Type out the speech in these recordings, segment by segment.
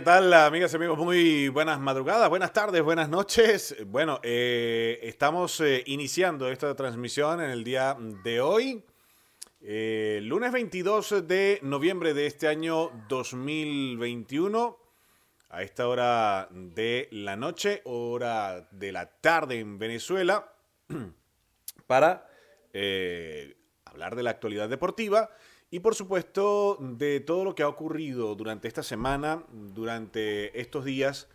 ¿qué tal, amigas y amigos? Muy buenas madrugadas, buenas tardes, buenas noches. Bueno, eh, estamos eh, iniciando esta transmisión en el día de hoy, eh, lunes 22 de noviembre de este año 2021, a esta hora de la noche, hora de la tarde en Venezuela, para hablar de la actualidad deportiva y por supuesto, de todo lo que ha ocurrido durante esta semana, durante estos días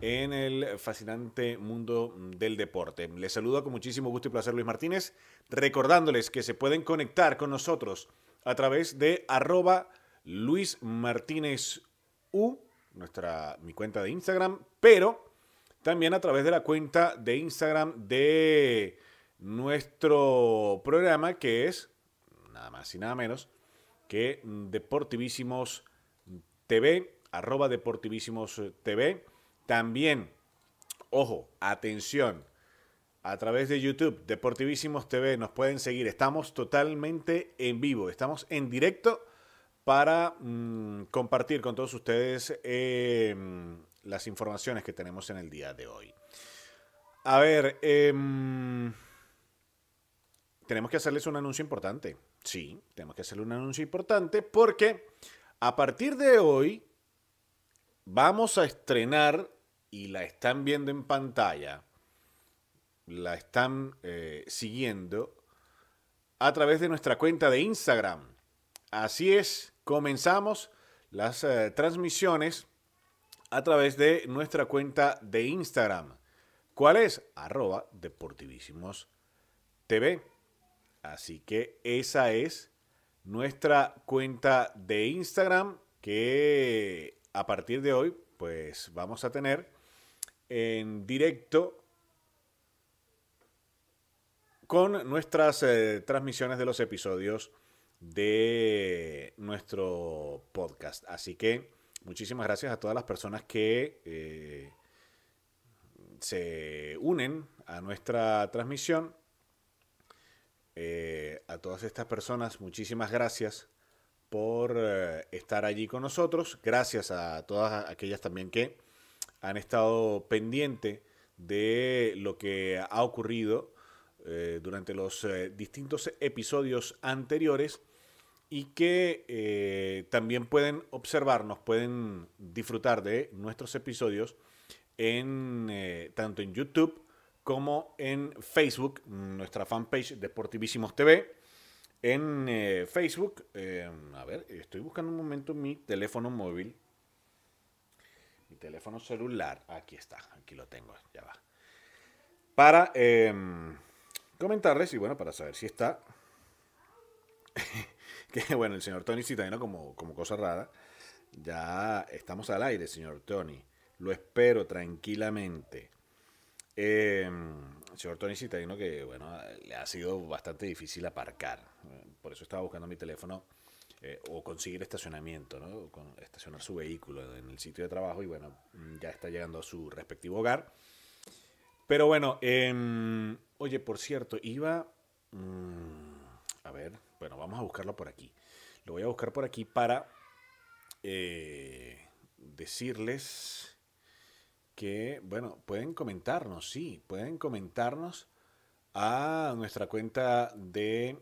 en el fascinante mundo del deporte. Les saludo con muchísimo gusto y placer Luis Martínez, recordándoles que se pueden conectar con nosotros a través de arroba nuestra, mi cuenta de Instagram, pero también a través de la cuenta de Instagram de nuestro programa que es nada más y nada menos que Deportivísimos TV, arroba Deportivísimos TV. También, ojo, atención, a través de YouTube, Deportivísimos TV, nos pueden seguir. Estamos totalmente en vivo, estamos en directo para mm, compartir con todos ustedes em, las informaciones que tenemos en el día de hoy. A ver, em, tenemos que hacerles un anuncio importante. Sí, tenemos que hacerle un anuncio importante porque a partir de hoy vamos a estrenar y la están viendo en pantalla, la están eh, siguiendo a través de nuestra cuenta de Instagram. Así es, comenzamos las eh, transmisiones a través de nuestra cuenta de Instagram. ¿Cuál es? Arroba TV. Así que esa es nuestra cuenta de Instagram que a partir de hoy pues vamos a tener en directo con nuestras eh, transmisiones de los episodios de nuestro podcast. Así que muchísimas gracias a todas las personas que eh, se unen a nuestra transmisión eh, a todas estas personas, muchísimas gracias por eh, estar allí con nosotros. Gracias a todas aquellas también que han estado pendiente de lo que ha ocurrido eh, durante los distintos episodios anteriores y que también pueden observarnos, pueden disfrutar de nuestros episodios en tanto en YouTube como en Facebook, nuestra fanpage Deportivísimos TV. En eh, Facebook, eh, a ver, estoy buscando un momento mi teléfono móvil. Mi teléfono celular, aquí está, aquí lo tengo, ya va. Para em, comentarles y bueno, para saber si está. que bueno, el señor Tony Citadino como, como cosa rara. Ya estamos al aire, señor Tony. Lo espero tranquilamente. Eh, señor Tony Citadino, que bueno, le ha sido bastante difícil aparcar. Por eso estaba buscando mi teléfono eh, o conseguir estacionamiento, ¿no? Con, estacionar su vehículo en el sitio de trabajo y bueno, ya está llegando a su respectivo hogar. Pero bueno, em, oye, por cierto, iba... Mm, a ver, bueno, vamos a buscarlo por aquí. Lo voy a buscar por aquí para eh, decirles que, bueno, pueden comentarnos, sí, pueden comentarnos a nuestra cuenta de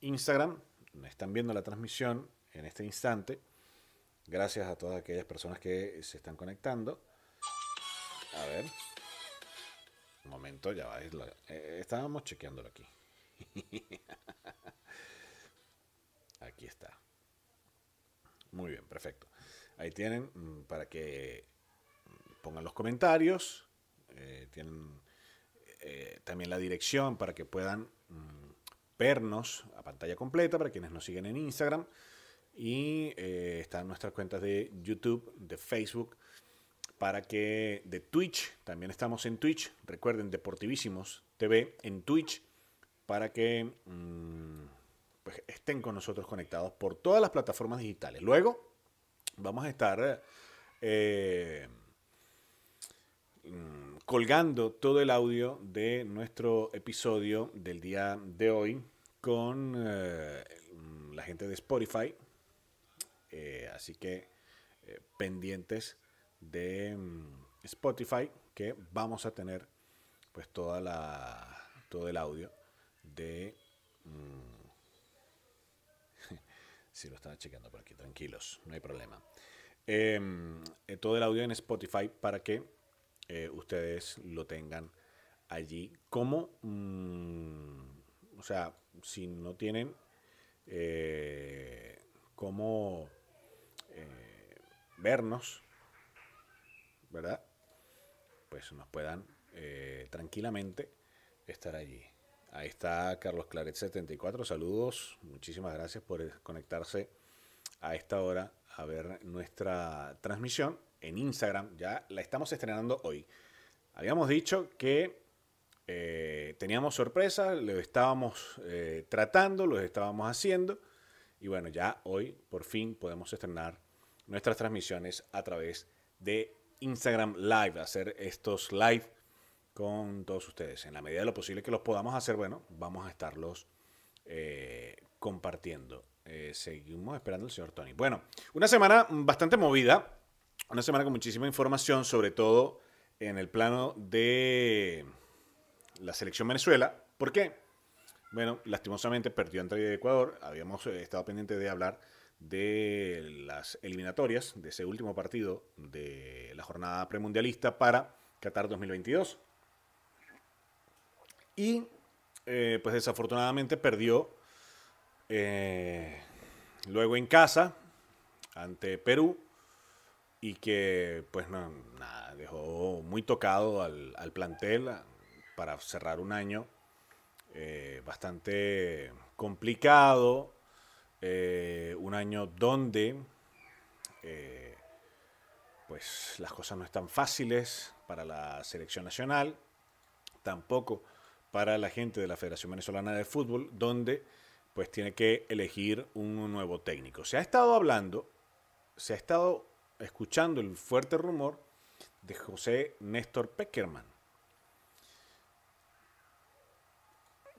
Instagram. Están viendo la transmisión en este instante. Gracias a todas aquellas personas que se están conectando. A ver. Un momento, ya va. Eh, estábamos chequeándolo aquí. aquí está. Muy bien, perfecto. Ahí tienen mm, para que pongan los comentarios, eh, tienen eh, también la dirección para que puedan mm, vernos a pantalla completa para quienes nos siguen en Instagram y eh, están nuestras cuentas de YouTube, de Facebook, para que de Twitch, también estamos en Twitch, recuerden Deportivísimos TV en Twitch, para que mm, pues, estén con nosotros conectados por todas las plataformas digitales. Luego vamos a estar Mm, colgando todo el audio de nuestro episodio del día de hoy con eh, la gente de Spotify. Eh, así que eh, pendientes de mm, Spotify que vamos a tener pues toda la todo el audio de mm, si lo estaba chequeando por aquí tranquilos no hay problema em, todo el audio en Spotify para que eh, ustedes lo tengan allí. Como mm, o sea si no tienen eh, cómo vernos verdad pues nos puedan eh, tranquilamente estar allí. Ahí está Carlos Claret 74, saludos, muchísimas gracias por conectarse a esta hora a ver nuestra transmisión en Instagram. Ya la estamos estrenando hoy. Habíamos dicho que eh, teníamos sorpresa, lo estábamos eh, tratando, lo estábamos haciendo. Y bueno, ya hoy por fin podemos estrenar nuestras transmisiones a través de Instagram Live, hacer estos live con todos ustedes. En la medida de lo posible que los podamos hacer, bueno, vamos a estarlos eh, compartiendo. Eh, seguimos esperando al señor Tony. Bueno, una semana bastante movida, una semana con muchísima información, sobre todo en el plano de la selección Venezuela. ¿Por qué? Bueno, lastimosamente perdió entre Ecuador. Habíamos eh, estado pendiente de hablar de las eliminatorias de ese último partido de la jornada premundialista para Qatar 2022. Y eh, pues desafortunadamente perdió eh, luego en casa ante Perú y que pues no, nada, dejó muy tocado al, plantel para cerrar un año eh, bastante complicado eh, un año donde eh, pues las cosas no están fáciles para la selección nacional, tampoco para la gente de la Federación Venezolana de Fútbol, donde pues tiene que elegir un nuevo técnico. Se ha estado hablando, se ha estado escuchando el fuerte rumor de José Néstor Peckerman.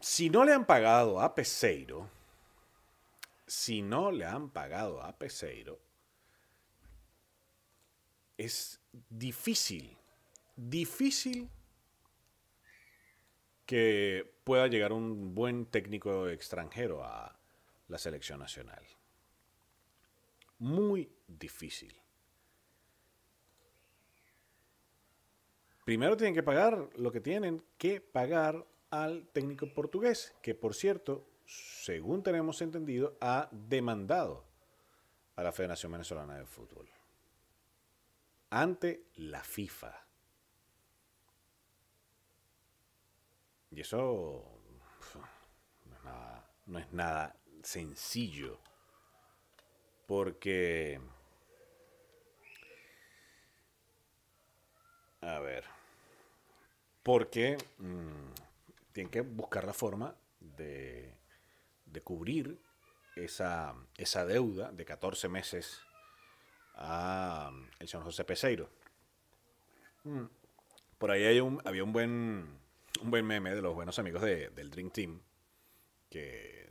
Si no le han pagado a Peseiro, si no le han pagado a Peseiro, es difícil, difícil que pueda llegar un buen técnico extranjero a la selección nacional. Muy difícil. Primero tienen que pagar lo que tienen que pagar al técnico portugués, que por cierto según tenemos entendido, ha demandado a la Federación Venezolana de Fútbol ante la FIFA. Y eso no es nada, sencillo, porque, a ver, porque mm, tienen que buscar la forma de cubrir esa, esa deuda de 14 meses a el señor José Peseiro. Mm. Por ahí hay un, había un buen, un buen meme de los buenos amigos del Dream Team que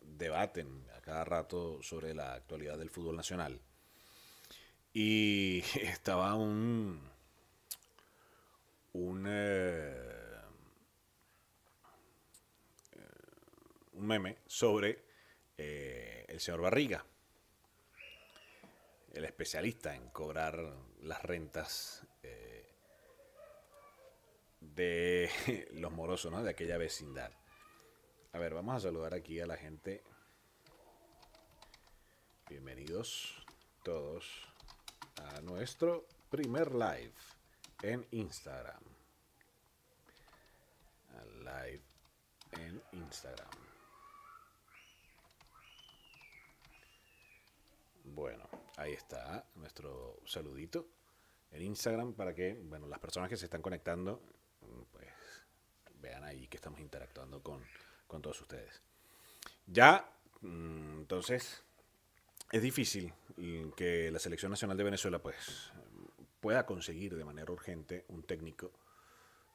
debaten a cada rato sobre la actualidad del fútbol nacional. Y estaba un, un eh, un meme sobre eh, el señor Barriga, el especialista en cobrar las rentas eh, de los morosos, ¿no? De aquella vecindad. A ver, vamos a saludar aquí a la gente. Bienvenidos todos a nuestro primer live en Instagram. Live en Instagram. Bueno, ahí está nuestro saludito en Instagram para que, bueno, las personas que se están conectando, pues vean ahí que estamos interactuando con, todos ustedes. Ya, mm, entonces, es difícil que la Selección Nacional de Venezuela, pues, pueda conseguir de manera urgente un técnico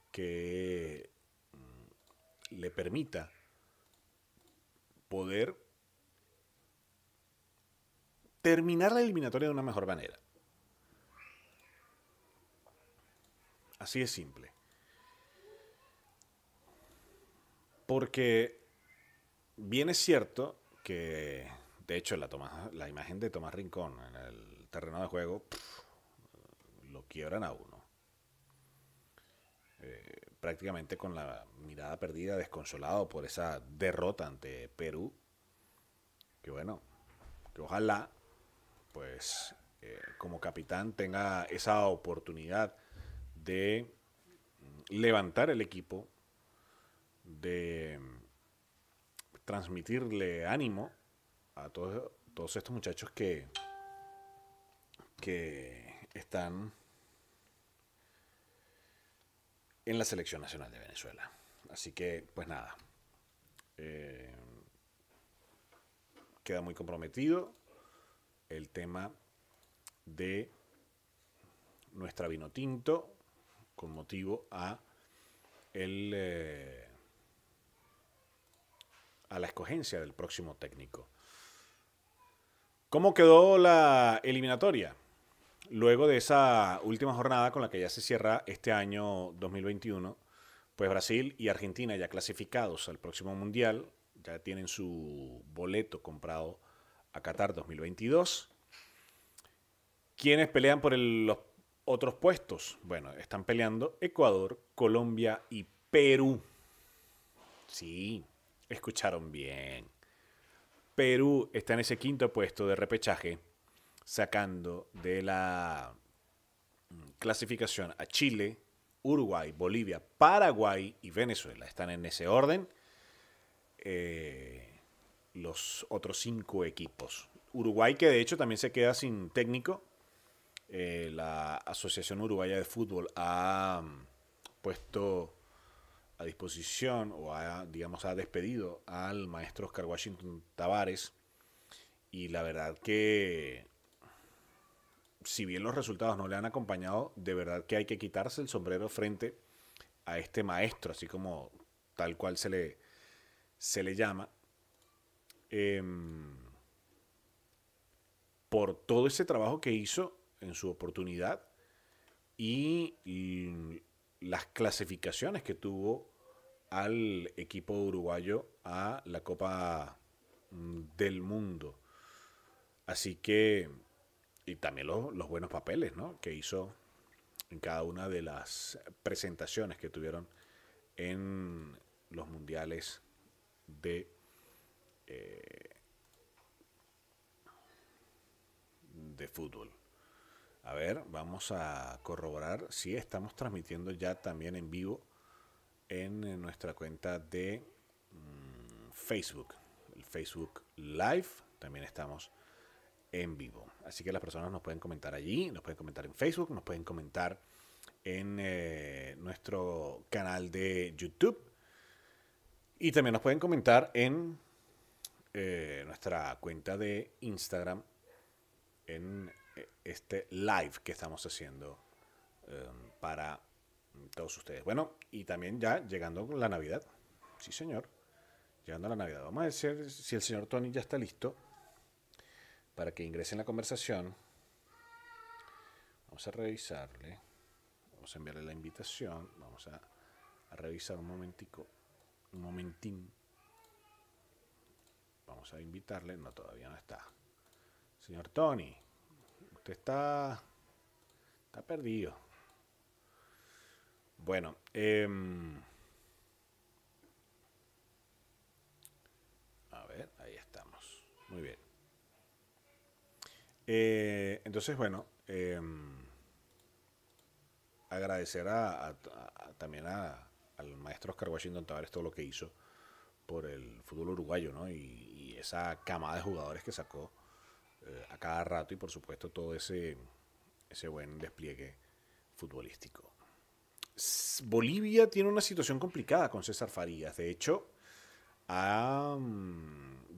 que mm, le permita poder terminar la eliminatoria de una mejor manera. Así es simple. Porque bien es cierto que, de hecho, la, la imagen de Tomás Rincón en el terreno de juego quiebran a uno. Eh, prácticamente con la mirada perdida, desconsolado por esa derrota ante Perú. Que bueno, que ojalá, pues, eh, como capitán tenga esa oportunidad de levantar el equipo, de transmitirle ánimo a todos, todos estos muchachos que, que están en la selección nacional de Venezuela. Así que, pues nada, eh, queda muy comprometido el tema de nuestra vino tinto con motivo a el eh, a la escogencia del próximo técnico. ¿Cómo quedó la eliminatoria? Luego de esa última jornada con la que ya se cierra este año 2021, pues Brasil y Argentina ya clasificados al próximo Mundial, ya tienen su boleto comprado a Qatar 2022. ¿Quiénes pelean por los otros puestos? Bueno, están peleando Ecuador, Colombia y Perú. Sí, escucharon bien. Perú está en ese quinto puesto de repechaje, sacando de la mm, clasificación a Chile, Uruguay, Bolivia, Paraguay y Venezuela. Están en ese orden eh, los otros cinco equipos. Uruguay que de hecho también se queda sin técnico. Eh, la Asociación Uruguaya de Fútbol ha mm, puesto a disposición o ha, digamos, ha despedido al maestro Oscar Washington Tavares. Y la verdad que, si bien los resultados no le han acompañado, de verdad que hay que quitarse el sombrero frente a este maestro, así como tal cual se le, se le llama, em, por todo ese trabajo que hizo en su oportunidad y las clasificaciones que tuvo al equipo uruguayo a la Copa mm, del Mundo. Así que, y también los, buenos papeles ¿no? que hizo en cada una de las presentaciones que tuvieron en los mundiales de eh, de fútbol. A ver, vamos a corroborar si estamos transmitiendo ya también en vivo en nuestra cuenta de mm, Facebook, el Facebook Live. También estamos en vivo. Así que las personas nos pueden comentar allí, nos pueden comentar en Facebook, nos pueden comentar en eh, nuestro canal de YouTube y también nos pueden comentar en eh, nuestra cuenta de Instagram en este live que estamos haciendo em, para todos ustedes. Bueno, y también ya llegando la Navidad. Sí, señor. Llegando la Navidad. Vamos a decir si el señor Tony ya está listo para que ingrese en la conversación. Vamos a revisarle. Vamos a enviarle la invitación. Vamos a, revisar un momentico. Un momentín. Vamos a invitarle. No, todavía no está. Señor Tony. Usted está, está perdido. Bueno, em, a ver, ahí estamos. Muy bien. Eh, entonces, bueno, em, agradecer a, también al maestro Oscar Washington Tavares todo lo que hizo por el fútbol uruguayo, ¿no? Y, esa camada de jugadores que sacó eh, a cada rato y por supuesto todo ese, ese buen despliegue futbolístico. Bolivia tiene una situación complicada con César Farías. De hecho, ha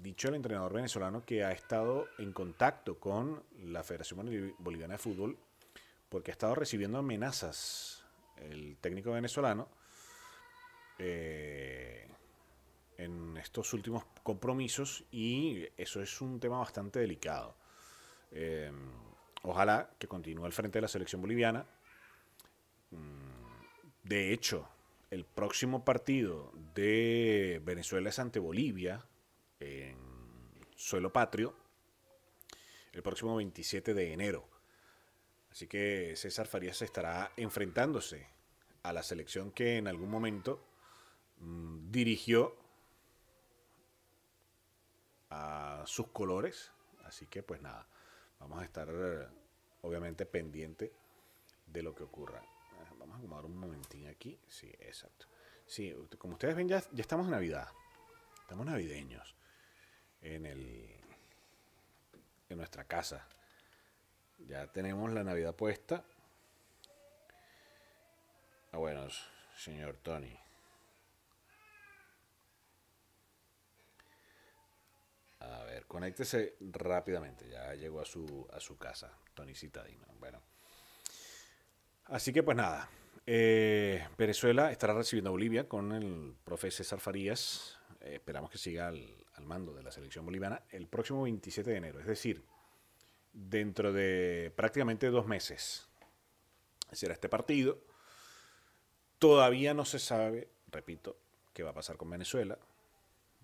dicho el entrenador venezolano que ha estado en contacto con la Federación Boliviana de Fútbol porque ha estado recibiendo amenazas el técnico venezolano eh, en estos últimos compromisos y eso es un tema bastante delicado. Eh, ojalá que continúe al frente de la selección boliviana. Mm, de hecho, el próximo partido de Venezuela es ante Bolivia en suelo patrio el próximo 27 de enero. Así que César Farías estará enfrentándose a la selección que en algún momento mm, dirigió a sus colores. Así que pues nada, vamos a estar obviamente pendiente de lo que ocurra. Vamos a acomodar un momentín aquí. Sí, exacto. Sí, como ustedes ven ya, ya estamos en Navidad. Estamos navideños en el en nuestra casa. Ya tenemos la Navidad puesta. Ah, bueno, señor Tony. A ver, conéctese rápidamente. Ya llegó a su, a su casa, Tony Citadino. Bueno. Así que pues nada. Eh, Venezuela estará recibiendo a Bolivia con el profe César Farías. Eh, esperamos que siga al, al mando de la selección boliviana el próximo 27 de enero. Es decir, dentro de prácticamente dos meses será este partido. Todavía no se sabe, repito, qué va a pasar con Venezuela.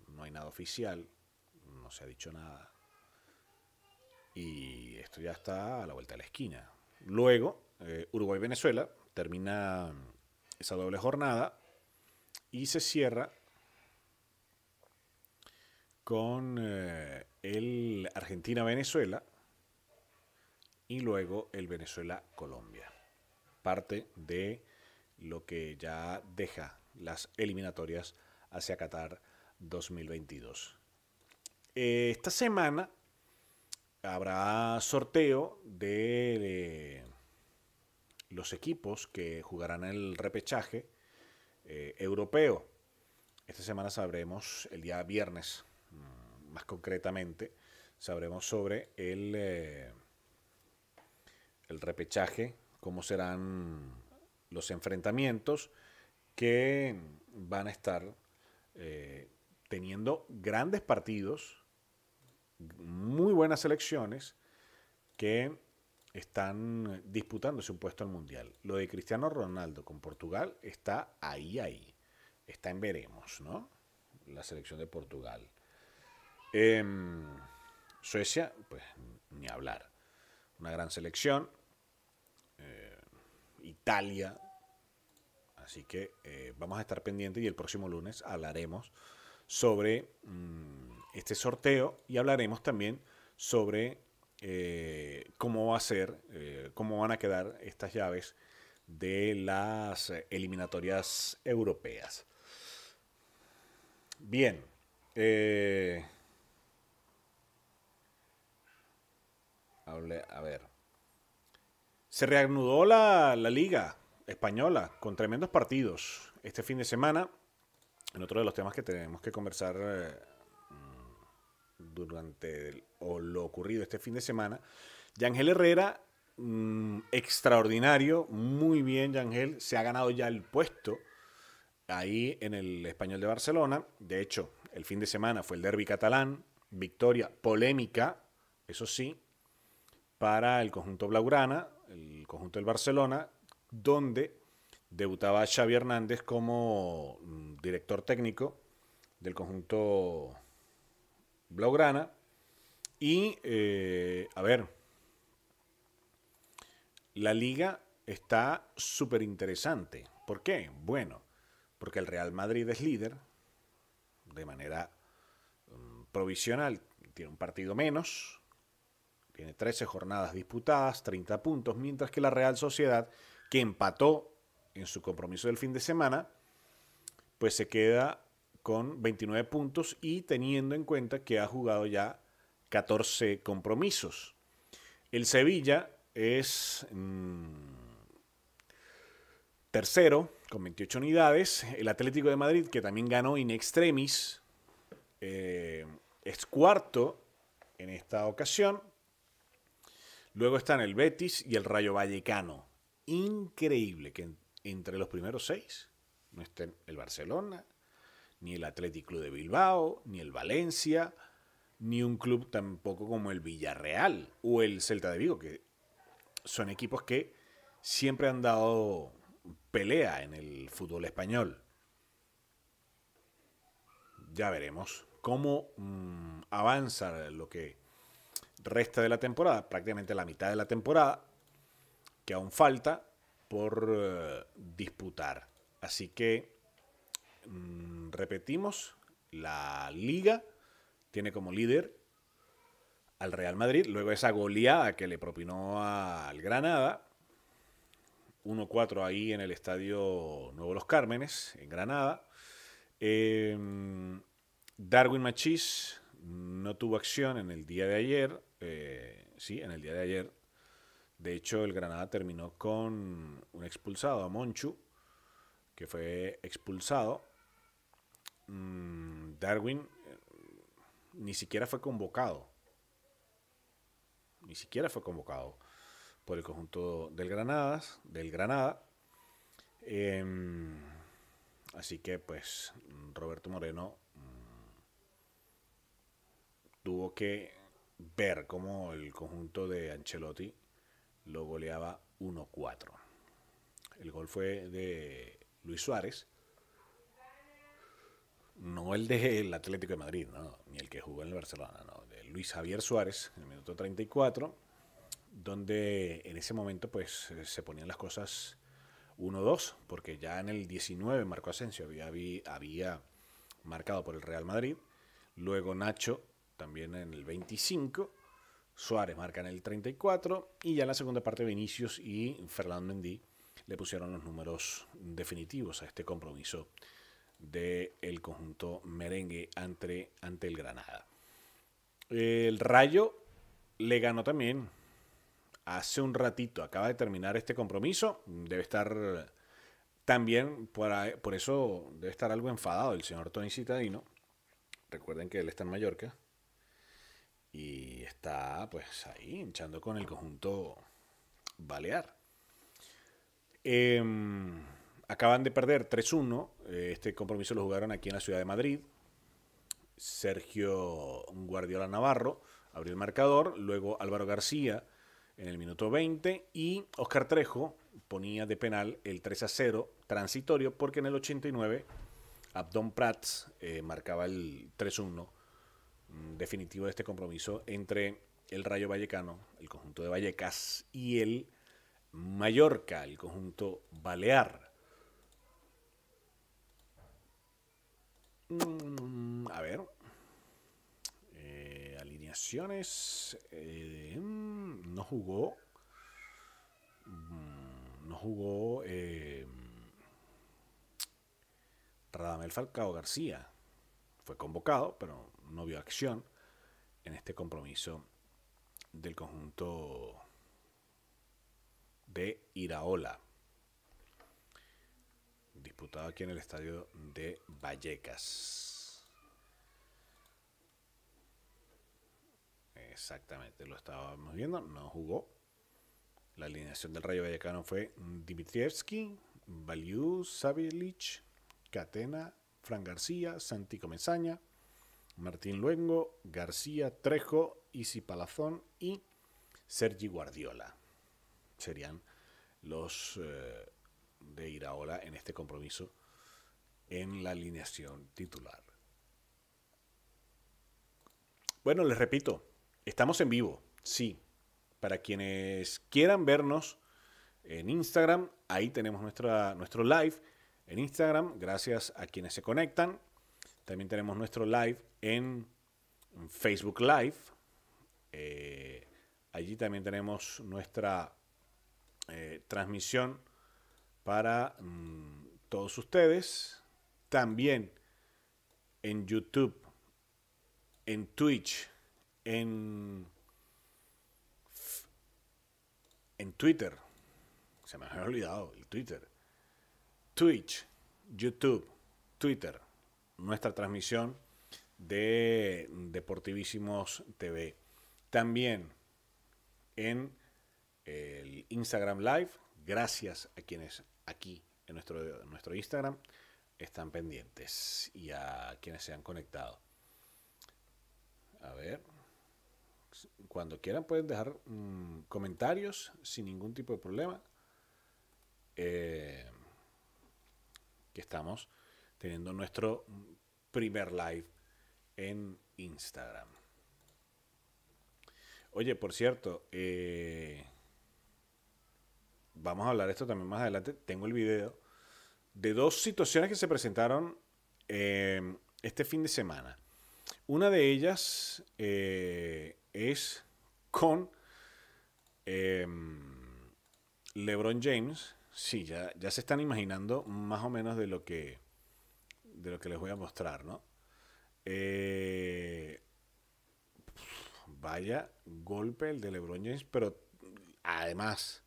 No hay nada oficial, no se ha dicho nada. Y esto ya está a la vuelta de la esquina. Luego, eh, Uruguay-Venezuela termina esa doble jornada y se cierra con eh, el Argentina-Venezuela y luego el Venezuela-Colombia. Parte de lo que ya deja las eliminatorias hacia Qatar 2022. Esta semana habrá sorteo de los equipos que jugarán el repechaje eh, europeo. Esta semana sabremos, el día viernes más concretamente, sabremos sobre el... Eh, el repechaje, cómo serán los enfrentamientos que van a estar eh, teniendo grandes partidos, muy buenas selecciones que están disputándose un puesto al Mundial. Lo de Cristiano Ronaldo con Portugal está ahí, ahí. Está en veremos, ¿no? La selección de Portugal. Em, Suecia, pues ni hablar una gran selección. Eh, Italia. Así que eh, vamos a estar pendientes y el próximo lunes hablaremos sobre mm, este sorteo y hablaremos también sobre eh, cómo va a ser, cómo van a quedar estas llaves de las eliminatorias europeas. Bien. A ver. Se reanudó la, liga española con tremendos partidos este fin de semana. En otro de los temas que tenemos que conversar eh, durante o lo ocurrido este fin de semana, Yangel Herrera, mm, extraordinario, muy bien Yangel, se ha ganado ya el puesto ahí en el Español de Barcelona. De hecho, el fin de semana fue el derby catalán, victoria polémica, eso sí, para el conjunto Blaugrana, el conjunto del Barcelona, donde debutaba Xavi Hernández como mm, director técnico del conjunto Blaugrana. Y, eh, a ver, la liga está súper interesante. ¿Por qué? Bueno, porque el Real Madrid es líder de manera mm, provisional, tiene un partido menos, tiene 13 jornadas disputadas, 30 puntos, mientras que la Real Sociedad, que empató en su compromiso del fin de semana, pues se queda con 29 puntos y teniendo en cuenta que ha jugado ya 14 compromisos. El Sevilla es mm, tercero con 28 unidades. El Atlético de Madrid, que también ganó in extremis, eh, es cuarto en esta ocasión Luego están el Betis y el Rayo Vallecano. Increíble que entre los primeros seis no estén el Barcelona, ni el Atlético de Bilbao, ni el Valencia, ni un club tampoco como el Villarreal o el Celta de Vigo, que son equipos que siempre han dado pelea en el fútbol español. Ya veremos cómo mm, avanza lo que resta de la temporada, prácticamente la mitad de la temporada, que aún falta por eh, disputar. Así que, mm, repetimos, la liga tiene como líder al Real Madrid, luego esa goleada que le propinó al Granada, 1-4 ahí en el Estadio Nuevo Los Cármenes, en Granada. Em, Darwin Machís no tuvo acción en el día de ayer, eh, sí, en el día de ayer. De hecho, el Granada terminó con un expulsado a Monchu, que fue expulsado. Mm, Darwin eh, ni siquiera fue convocado. Ni siquiera fue convocado por el conjunto del Granadas, del Granada. Em, así que pues Roberto Moreno mm, tuvo que ver cómo el conjunto de Ancelotti lo goleaba 1-4. El gol fue de Luis Suárez, no el del Atlético de Madrid, ni el que jugó en el Barcelona, no, de Luis Javier Suárez en el minuto 34 donde en ese momento pues se ponían las cosas 1-2, porque ya en el 19 Marco Asensio había marcado por el Real Madrid, luego Nacho también en el 25, Suárez marca en el 34 y ya en la segunda parte Vinicius y Fernando Mendy le pusieron los números definitivos a este compromiso del conjunto merengue ante, ante el Granada. El Rayo le ganó también hace un ratito, acaba de terminar este compromiso, debe estar también, por, eso debe estar algo enfadado el señor Tony Citadino. Recuerden que él está en Mallorca y está pues ahí hinchando con el conjunto Balear. Em, acaban de perder 3-1. Este compromiso lo jugaron aquí en la ciudad de Madrid. Sergio Guardiola Navarro abrió el marcador. Luego Álvaro García en el minuto 20 y Oscar Trejo ponía de penal el 3 a 0 transitorio porque en el 89 Abdon Prats eh, marcaba el 3-1 mm, definitivo de este compromiso entre el Rayo Vallecano, el conjunto de Vallecas, y el Mallorca, el conjunto Balear. Mm, a ver, eh, mm, no jugó. Mm, no jugó eh, Radamel Falcao García. Fue convocado, pero no vio acción en este compromiso del conjunto de Iraola. Disputado aquí en el estadio de Vallecas. Exactamente, lo estábamos viendo, no jugó. La alineación del Rayo Vallecano fue Dimitrievski, Valiu, Savilic, Catena, Fran García, Santi Comesaña, Martín Luengo, García, Trejo, Isi Palazón y Sergi Guardiola. Serían los eh, de Iraola en este compromiso en la alineación titular. Bueno, les repito, Estamos en vivo, sí. Para quienes quieran vernos en Instagram, ahí tenemos nuestra, nuestro live en Instagram, gracias a quienes se conectan. También tenemos nuestro live en Facebook Live. Eh, allí también tenemos nuestra eh, transmisión para mm, todos ustedes. También en YouTube, en Twitch en, en Twitter. Se me había olvidado el Twitter. Twitch, YouTube, Twitter. Nuestra transmisión de Deportivísimos TV. También en el Instagram Live. Gracias a quienes aquí en nuestro, nuestro Instagram están pendientes y a quienes se han conectado. A ver. Cuando quieran pueden dejar mm, comentarios sin ningún tipo de problema. Eh, que estamos teniendo nuestro primer live en Instagram. Oye, por cierto, eh, vamos a hablar de esto también más adelante. Tengo el video de dos situaciones que se presentaron eh, este fin de semana. Una de ellas eh, es con em, LeBron James. Sí, ya, ya se están imaginando más o menos de lo que, de lo que les voy a mostrar, ¿no? Eh, vaya golpe el de LeBron James, pero además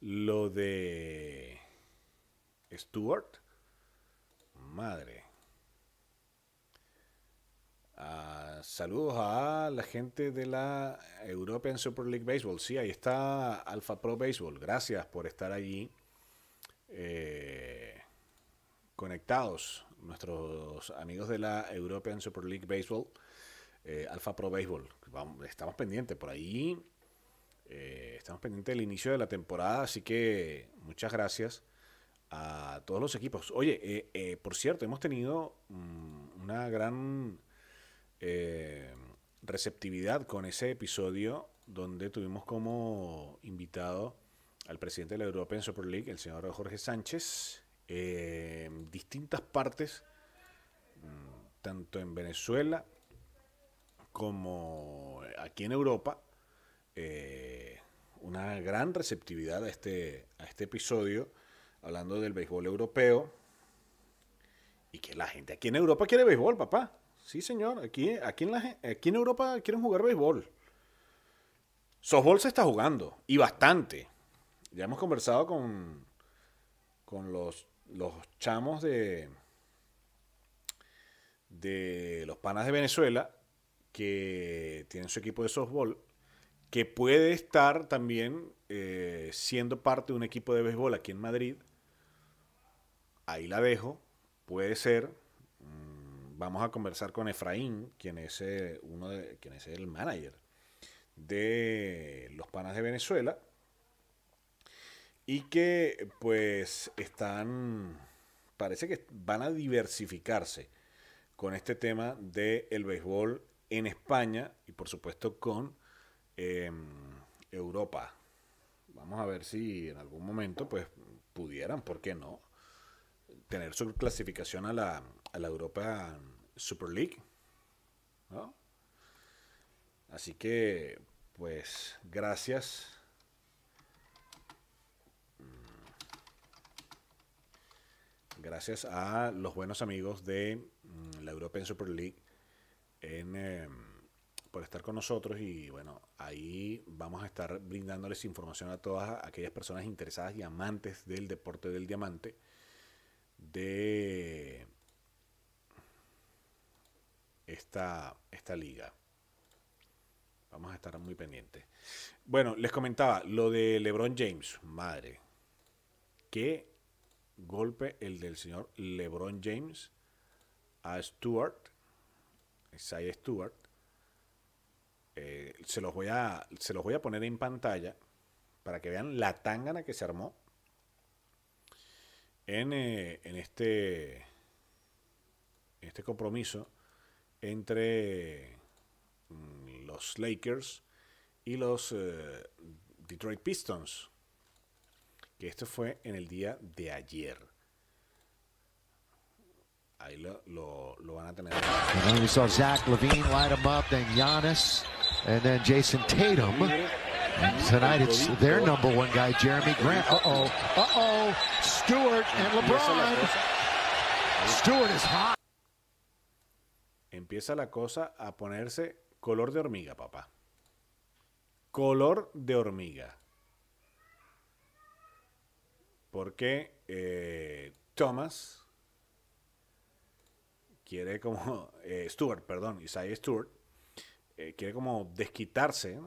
lo de Stewart, madre. Ah, saludos a la gente de la European Super League Baseball. Sí, ahí está Alpha Pro Baseball. Gracias por estar allí eh, conectados nuestros amigos de la European Super League Baseball, eh, Alpha Pro Baseball. estamos pendientes por ahí. Eh, estamos pendientes del inicio de la temporada, así que muchas gracias a todos los equipos. Oye, eh, por cierto, hemos tenido mm, una gran receptividad con ese episodio donde tuvimos como invitado al presidente de la European Super League, el señor Jorge Sánchez, distintas partes, mm, tanto en Venezuela como aquí en Europa, eh, una gran receptividad a este, a este episodio, hablando del béisbol europeo, y que la gente aquí en Europa quiere béisbol, papá. Sí, señor, aquí, aquí, en, la, aquí en Europa quieren jugar béisbol. Softball se está jugando, y bastante. Ya hemos conversado con, con los los chamos de, de los panas de Venezuela, que tienen su equipo de softball, que puede estar también eh, siendo parte de un equipo de béisbol aquí en Madrid. Ahí la dejo. Puede ser. Mm, vamos a conversar con Efraín, quien es, eh, uno de, quien es el manager de los panas de Venezuela y que pues están, parece que van a diversificarse con este tema del el béisbol en España y por supuesto con em, Europa. Vamos a ver si en algún momento pues pudieran, ¿por qué no? Tener su clasificación a la, a la Europa Super League. Así que pues gracias gracias a los buenos amigos de mm, la European Super League em, por estar con nosotros y bueno, ahí vamos a estar brindándoles información a todas aquellas personas interesadas y amantes del deporte del diamante de esta, esta liga. Vamos a estar muy pendientes. Bueno, les comentaba lo de LeBron James, madre. Qué golpe el del señor LeBron James a Stewart, Isaiah Stewart. Eh, se, los voy a, se los voy a poner en pantalla para que vean la tangana que se armó en, eh, en este, este compromiso entre mm, los Lakers y los eh, Detroit Pistons que esto fue en el día de ayer. Ahí lo, lo, lo van a tener. And then we saw Zach Levine light him up, then Giannis, and then Jason Tatum. And tonight it's their number one guy, Jeremy Grant. Uh-oh, uh-oh, Stewart and LeBron. Stewart is hot. Empieza la cosa a ponerse color de hormiga, papá. Color de hormiga porque eh, Thomas quiere como, eh, Stuart, perdón, Isaiah Stewart, eh, quiere como desquitarse,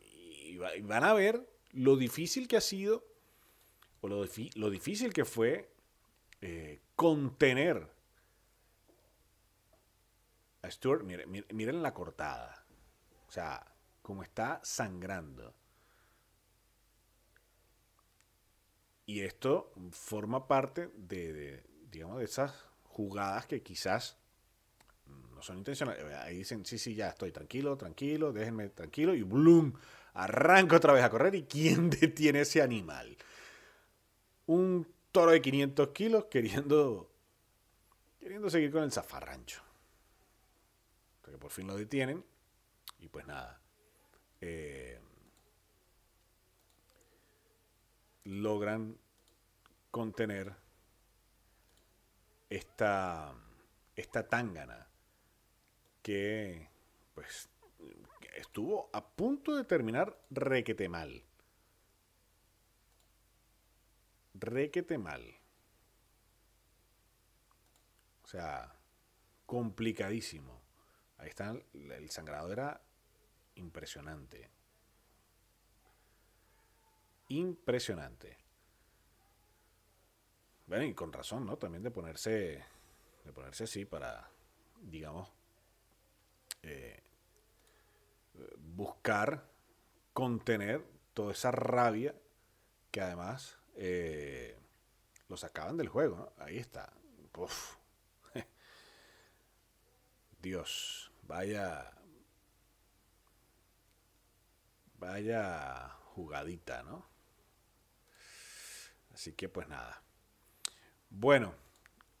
y, van a ver lo difícil que ha sido, o lo, lo difícil que fue contener a Stuart, miren, miren la cortada. O sea, como está sangrando. Y esto forma parte de, digamos, de esas jugadas que quizás no son intencionales. Ahí dicen, sí, sí, ya estoy tranquilo, tranquilo, déjenme tranquilo. Y ¡bloom! Arranca otra vez a correr. ¿Y quién detiene ese animal? Un toro de 500 kilos queriendo, queriendo seguir con el zafarrancho. Que por fin lo detienen. Y pues nada. Eh, logran contener esta, esta tangana que pues estuvo a punto de terminar requete mal. Requete mal. O sea, complicadísimo. Ahí está, el sangrado era impresionante. Impresionante. Bueno, y con razón, ¿no? También de ponerse, de ponerse así para, digamos, eh, buscar contener toda esa rabia que además eh, lo sacaban del juego, ¿no? Ahí está. Dios, vaya, vaya jugadita, ¿no? Así que pues nada. Bueno,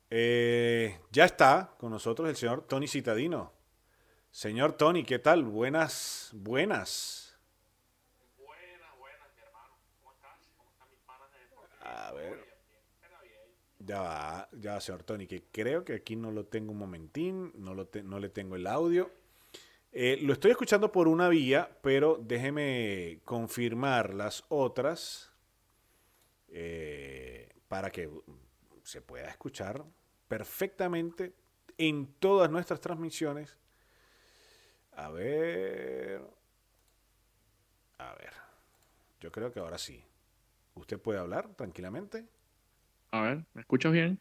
eh, ya está con nosotros el señor Tony Citadino. Señor Tony, ¿qué tal? Buenas, buenas. Buenas, buenas, mi hermano. ¿Cómo estás? ¿Cómo están mis panas de A ver. Ya va, ya va, señor Tony, que creo que aquí no lo tengo un momentín, no, lo no le tengo el audio. Eh, lo estoy escuchando por una vía, pero déjeme confirmar las otras eh, para que se pueda escuchar perfectamente en todas nuestras transmisiones. A ver. A ver. Yo creo que ahora sí. ¿Usted puede hablar tranquilamente? A ver, ¿me escuchas bien?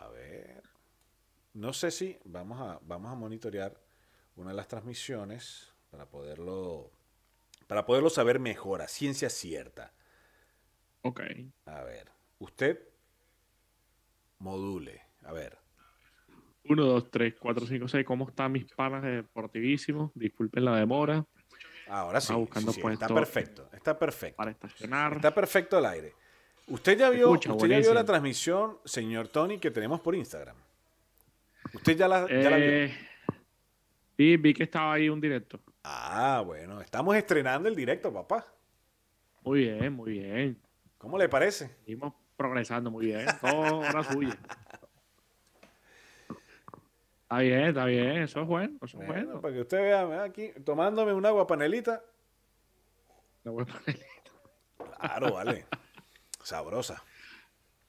A ver. No sé si vamos a, vamos a monitorear una de las transmisiones para poderlo para poderlo saber mejor, a ciencia cierta. Ok. A ver, usted module. A ver. 1, 2, 3, 4, 5, 6. ¿Cómo están mis panas de deportivísimo? Disculpen la demora. Ahora sí, buscando sí, sí, está perfecto. Está perfecto. Para estacionar. Está perfecto el aire. Usted ya vio, Escucha, usted ya vio la transmisión, señor Tony, que tenemos por Instagram. Usted ya la, ya la vio. Eh, sí, vi que estaba ahí un directo. Ah, bueno, estamos estrenando el directo, papá. Muy bien, muy bien. ¿Cómo le parece? Seguimos progresando muy bien. Todo hora suya. Está bien, está bien. Eso es bueno. Eso es Bueno, bueno. para que usted vea, vea aquí, tomándome un agua panelita. Lo voy a poner. Claro, vale. Sabrosa.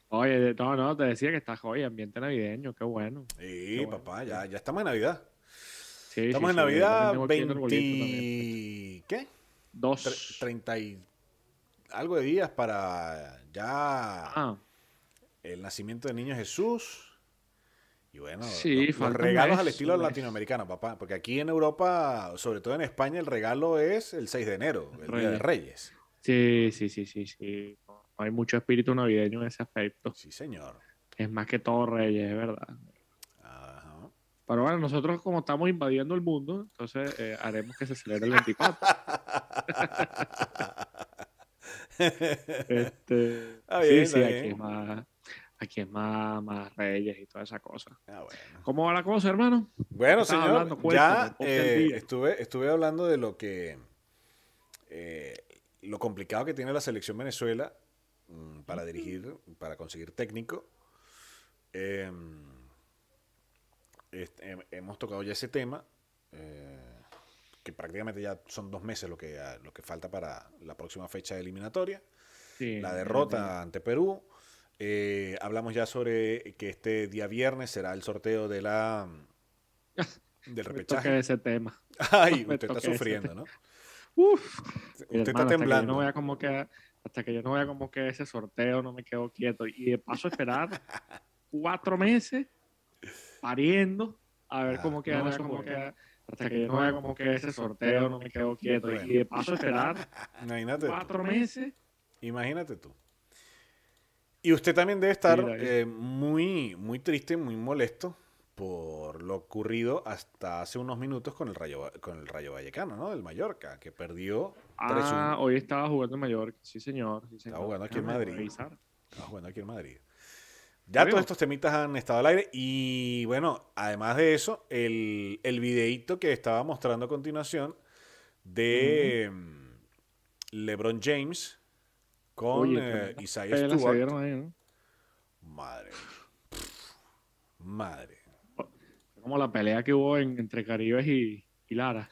Oye, no, no, te decía que está hoy ambiente navideño. Qué bueno. Sí, Qué bueno. papá, ya, ya estamos en Navidad. Sí, Estamos sí, en sí, Navidad también tengo aquí en el 20... bolito también. ¿Qué? Dos. Tre- 30 y algo de días para ya Ah, el nacimiento del niño Jesús. Y bueno, Sí, los- los, regalos mes, al estilo latinoamericano, papá. Porque aquí en Europa, sobre todo en España, el regalo es el 6 de enero, el Día de Reyes. Reyes. sí, sí, sí, sí, sí. Hay mucho espíritu navideño en ese aspecto. Sí, señor. Es más que todo Reyes, es verdad. Ajá. Pero bueno, nosotros como estamos invadiendo el mundo, entonces eh, haremos que se celebre el 24. Este, Está sí, bien, sí, aquí es más, aquí es más, más Reyes y toda esa cosa. Ah, bueno. ¿Cómo va la cosa, hermano? Bueno, señor, hablando, ya eh, estuve, estuve hablando de lo que eh, lo complicado que tiene la selección Venezuela mm, para dirigir, para conseguir técnico. Eh, este, hem- hemos tocado ya ese tema, eh, que prácticamente ya son dos meses lo que, ah, lo que falta para la próxima fecha de eliminatoria Sí, la derrota ante Perú. Eh, hablamos ya sobre que este día viernes será el sorteo de la del ya. Me repechaje. ese tema. Ay, me usted está sufriendo, ¿no? Uf, Usted mi está hermano, hasta que yo no temblando. vea como que hasta que yo no vea como que ese sorteo no me quedo quieto y de paso esperar cuatro meses pariendo a ver Ah, cómo queda, no, eso cómo queda. Hasta que yo no vea cómo queda ese sorteo, no me quedo quieto. Bueno. Y de paso esperar Imagínate. tú. cuatro meses. Imagínate tú. Y usted también debe estar Sí, eh, muy, muy triste, muy molesto por lo ocurrido hasta hace unos minutos con el Rayo, con el Rayo Vallecano, ¿no? Del Mallorca, que perdió 3-1. Ah, hoy estaba jugando en Mallorca. Sí, señor. sí, señor. jugando aquí en Madrid. Estaba jugando aquí en Madrid. Ya todos estos temitas han estado al aire. Y bueno, además de eso, el, el videíto que estaba mostrando a continuación de mm, LeBron James con Oye, eh, Isaiah Stewart. dieron ahí, ¿no? Madre. Madre. Como la pelea que hubo en- entre Caribes y, y Lara.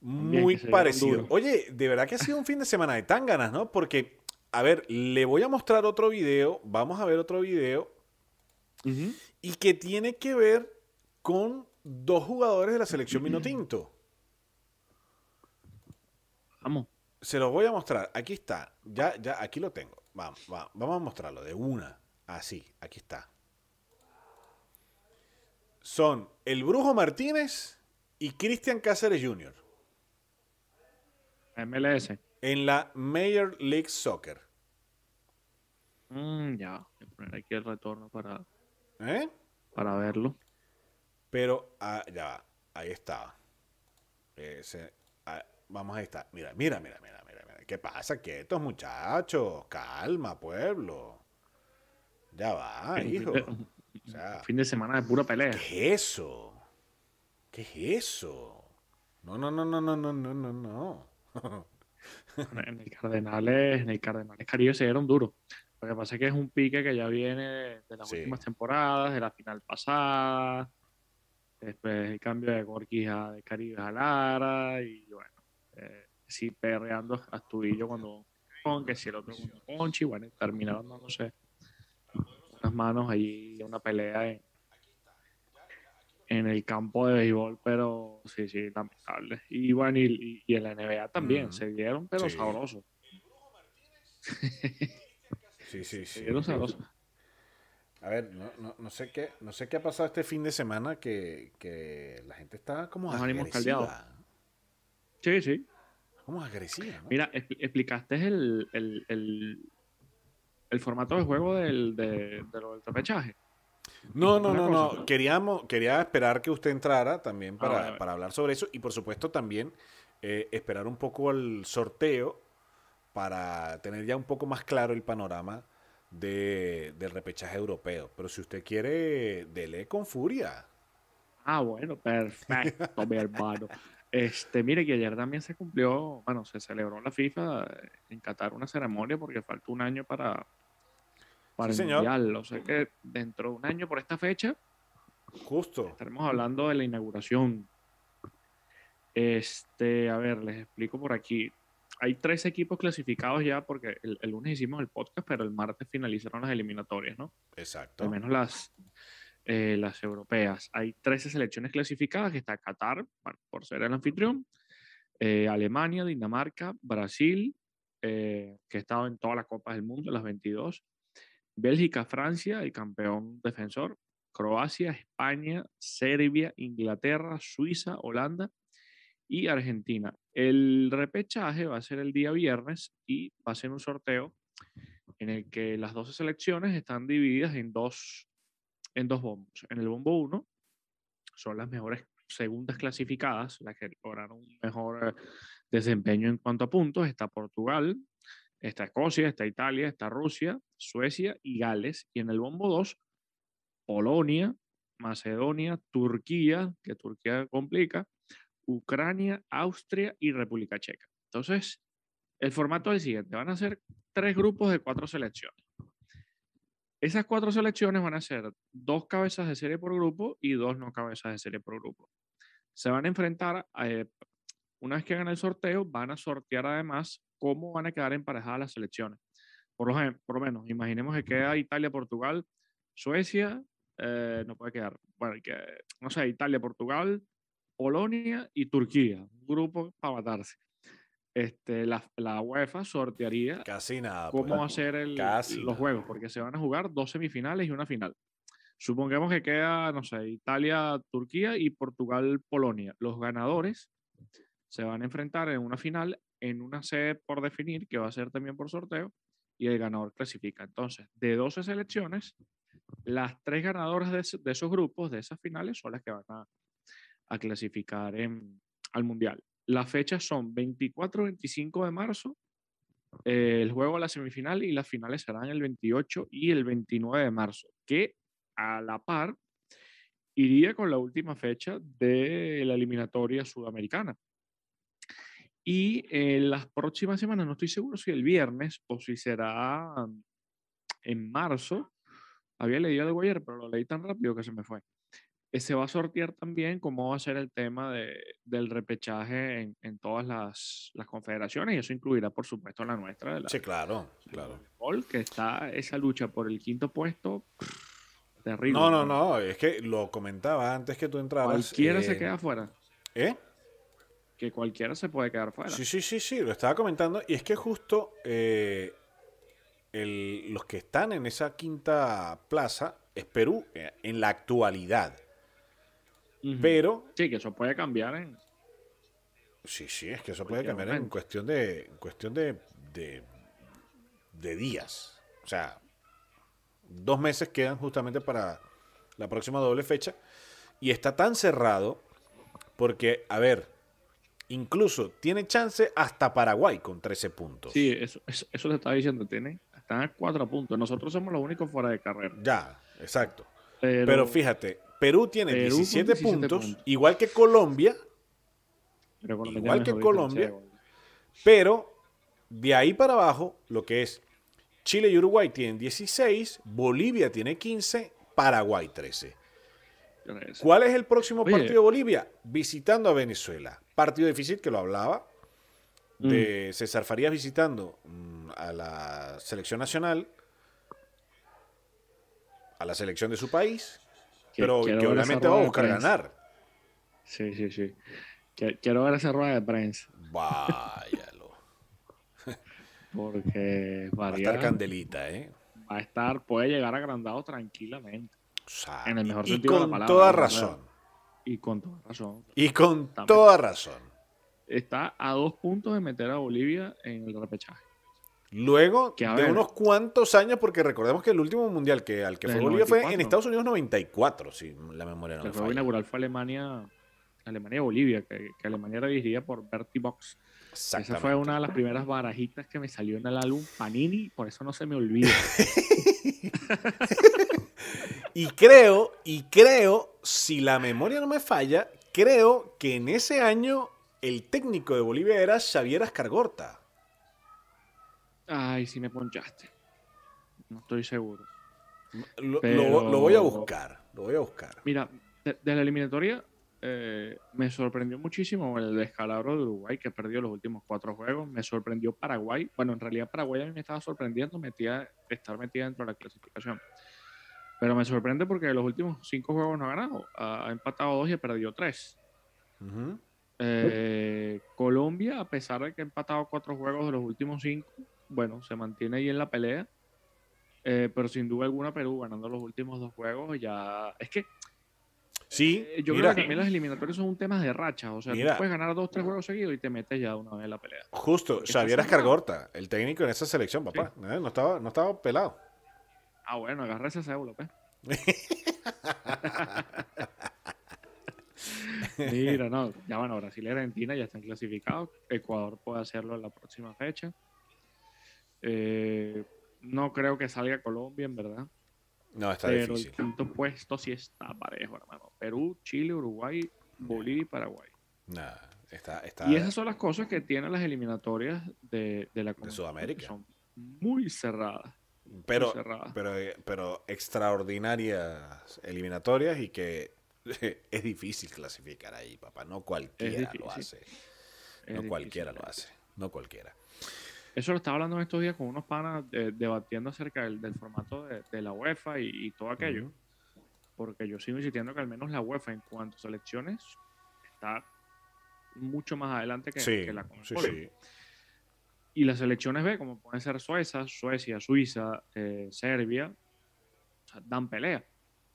También, Muy parecido. Oye, de verdad que ha sido un fin de semana de tan ganas, ¿no? Porque, a ver, le voy a mostrar otro video. Vamos a ver otro video. Y que tiene que ver con dos jugadores de la selección Minotinto. Vamos. Se los voy a mostrar. Aquí está. Ya, ya, aquí lo tengo. Vamos, va- vamos a mostrarlo de una. Así, aquí está. Son el Brujo Martínez y Cristian Cáceres Jr. MLS. en la Major League Soccer. Mm, ya. Voy a poner aquí el retorno para, ¿Eh? para verlo. Pero, ah, ya va. Ahí estaba. Ese, ah, vamos, ahí está. Mira, mira, mira, mira, mira, mira. ¿Qué pasa? Quietos, muchachos. Calma, pueblo. Ya va, hijo. O sea, fin de semana de pura pelea. ¿qué es eso? ¿Qué es eso? No, no, no, no, no, no, no, no, no. En el Cardenales, en el Cardenales Caribe se dieron duro. Lo que pasa es que es un pique que ya viene de, las Sí. últimas temporadas, de la final pasada. Después el cambio de Gorky a de Caribe a Lara. Y bueno, eh, sí, perreando Astudillo cuando con que si el otro con Ponchi. Bueno, terminaron, no, sé, unas manos ahí, una pelea en, en el campo de béisbol, pero sí, sí, lamentable. Y bueno, y, y en la NBA también, Ujú. se dieron, pero Sí. sabroso. Sí, sí, sí. sabroso. A ver, no, no, no sé qué, no sé qué ha pasado este fin de semana que, que la gente está como Los ánimos caldeados. Sí, sí. Como agresiva, ¿no? Mira, expl- explicaste el, el, el, el formato de juego del, de, de lo del repechaje. No, no, no, no. Queríamos, quería esperar que usted entrara también para, vale, vale. para hablar sobre eso y por supuesto también eh, esperar un poco el sorteo para tener ya un poco más claro el panorama de, del repechaje europeo. Pero si usted quiere, dele con furia. Ah, bueno, perfecto, mi hermano. Este, mire que ayer también se cumplió, bueno, se celebró en la FIFA en Qatar una ceremonia porque falta un año para, para Sí, el señor. Mundial. O sea que dentro de un año por esta fecha Justo. estaremos hablando de la inauguración. Este, a ver, les explico por aquí. Hay tres equipos clasificados ya porque el, el lunes hicimos el podcast, pero el martes finalizaron las eliminatorias, ¿no? Exacto. al menos las, eh, las europeas. Hay 13 selecciones clasificadas, que está Qatar, por ser el anfitrión, eh, Alemania, Dinamarca, Brasil, eh, que ha estado en todas las copas del mundo, las 22, Bélgica, Francia, el campeón defensor, Croacia, España, Serbia, Inglaterra, Suiza, Holanda y Argentina. El repechaje va a ser el día viernes y va a ser un sorteo en el que las 12 selecciones están divididas en dos, en dos bombos. En el bombo 1 son las mejores segundas clasificadas, las que lograron un mejor desempeño en cuanto a puntos. Está Portugal, está Escocia, está Italia, está Rusia, Suecia y Gales. Y en el bombo 2, Polonia, Macedonia, Turquía, que Turquía complica, Ucrania, Austria y República Checa. Entonces, el formato es el siguiente. Van a ser tres grupos de cuatro selecciones. Esas cuatro selecciones van a ser dos cabezas de serie por grupo y dos no cabezas de serie por grupo. Se van a enfrentar, eh, una vez que hagan el sorteo, van a sortear además cómo van a quedar emparejadas las selecciones. Por lo, gen- por lo menos, imaginemos que queda Italia, Portugal, Suecia, eh, no puede quedar, bueno, que, no sé, Italia, Portugal, Polonia y Turquía. Un grupo para matarse. Este, la, la UEFA sortearía Casi nada. cómo pues. va a ser el- Casi los nada. juegos, porque se van a jugar dos semifinales y una final. Supongamos que queda, no sé, Italia, Turquía y Portugal, Polonia. Los ganadores se van a enfrentar en una final en una sede por definir, que va a ser también por sorteo, y el ganador clasifica. Entonces, de 12 selecciones, las tres ganadoras de, esos grupos, de esas finales, son las que van a, clasificar al Mundial. Las fechas son 24 25 de marzo, eh, el juego a la semifinal y las finales serán el 28 y el 29 de marzo, que a la par iría con la última fecha de la eliminatoria sudamericana. Y en las próximas semanas, no estoy seguro si el viernes o si será en marzo, había leído algo ayer, pero lo leí tan rápido que se me fue. Eh, se va a sortear también cómo va a ser el tema de, del repechaje en, en todas las, las, confederaciones y eso incluirá, por supuesto, la nuestra. De la, sí, claro, claro. Que está esa lucha por el quinto puesto. terrible. No, no, no, es que lo comentaba antes que tú entrabas. Cualquiera se queda fuera. ¿Eh? que cualquiera se puede quedar fuera. Sí, sí, sí, sí, lo estaba comentando. Y es que justo eh, los que están en esa quinta plaza es Perú eh, en la actualidad. Pero. Sí, que eso puede cambiar en. Sí, sí, es que eso puede cambiar en cuestión de. En cuestión de, de, de días. O sea, dos meses quedan justamente para la próxima doble fecha. Y está tan cerrado. Porque, a ver, Incluso tiene chance hasta Paraguay con 13 puntos. Sí, eso, eso, te estaba diciendo. Tiene, están a 4 puntos. Nosotros somos los únicos fuera de carrera. Ya, exacto. Pero, fíjate, Perú tiene 17, puntos, igual que Colombia. igual que Colombia. Pero de ahí para abajo, lo que es Chile y Uruguay tienen 16, Bolivia tiene 15, Paraguay 13. ¿Cuál es el próximo partido de Bolivia? Visitando a Venezuela. Partido difícil que lo hablaba. De mm. César Farías visitando mm, a la selección nacional, a la selección de su país, pero que obviamente va a buscar ganar. Sí, sí, sí. Quiero ver esa rueda de prensa. Váyalo. Porque va a estar candelita, ¿eh? Va a estar, puede llegar agrandado tranquilamente en el mejor y con toda razón. Y con toda razón. Y con toda razón. Está a dos puntos de meter a Bolivia en el repechaje. Luego de unos cuantos años, porque recordemos que el último mundial que al que fue Bolivia fue en Estados Unidos 94, si la memoria no El juego inaugural fue Alemania, Alemania-Bolivia, que, Alemania era dirigida por Bertie Box. Esa fue una de las primeras barajitas que me salió en el álbum Panini, por eso no se me olvida. Y creo, y creo, si la memoria no me falla, creo que en ese año el técnico de Bolivia era Xavier Ascargorta. Ay, si me ponchaste. No estoy seguro. Lo, voy a buscar, lo voy a buscar. Mira, de, la eliminatoria eh, me sorprendió muchísimo el descalabro de Uruguay, que perdió los últimos cuatro juegos. Me sorprendió Paraguay. Bueno, en realidad Paraguay a mí me estaba sorprendiendo metía, estar metida dentro de la clasificación. Pero me sorprende porque los últimos cinco juegos no ha ganado. Ha empatado dos y ha perdido tres. Eh, Colombia, a pesar de que ha empatado cuatro juegos de los últimos cinco, bueno, se mantiene ahí en la pelea. Eh, pero sin duda alguna Perú ganando los últimos dos juegos ya... Es que... Sí, eh, yo creo que también los eliminatorios son un tema de racha. O sea, tú puedes ganar dos, tres juegos seguidos y te metes ya una vez en la pelea. Justo, Xavier Escargorta, el técnico en esa selección, papá. No, estaba, no estaba pelado. Ah, bueno, agarra ese cédula, pues. Mira, no, ya bueno, Brasil y Argentina ya están clasificados. Ecuador puede hacerlo en la próxima fecha. Eh, no creo que salga Colombia, en verdad. No, está Pero difícil. el quinto puesto sí está parejo, hermano. Perú, Chile, Uruguay, Bolivia y Paraguay. está, Y esas son las cosas que tienen las eliminatorias de, la de Sudamérica. Son muy cerradas. Pero, pero extraordinarias eliminatorias y que es difícil clasificar ahí, papá. No cualquiera lo hace. no cualquiera lo hace. No cualquiera. Eso lo estaba hablando en estos días con unos panas debatiendo acerca del, formato de, la UEFA y, todo aquello. Porque yo sigo insistiendo que al menos la UEFA en cuanto a selecciones está mucho más adelante que, la consola. Y las selecciones B, como pueden ser Suecia, Suecia, Suiza, eh, Serbia, dan pelea.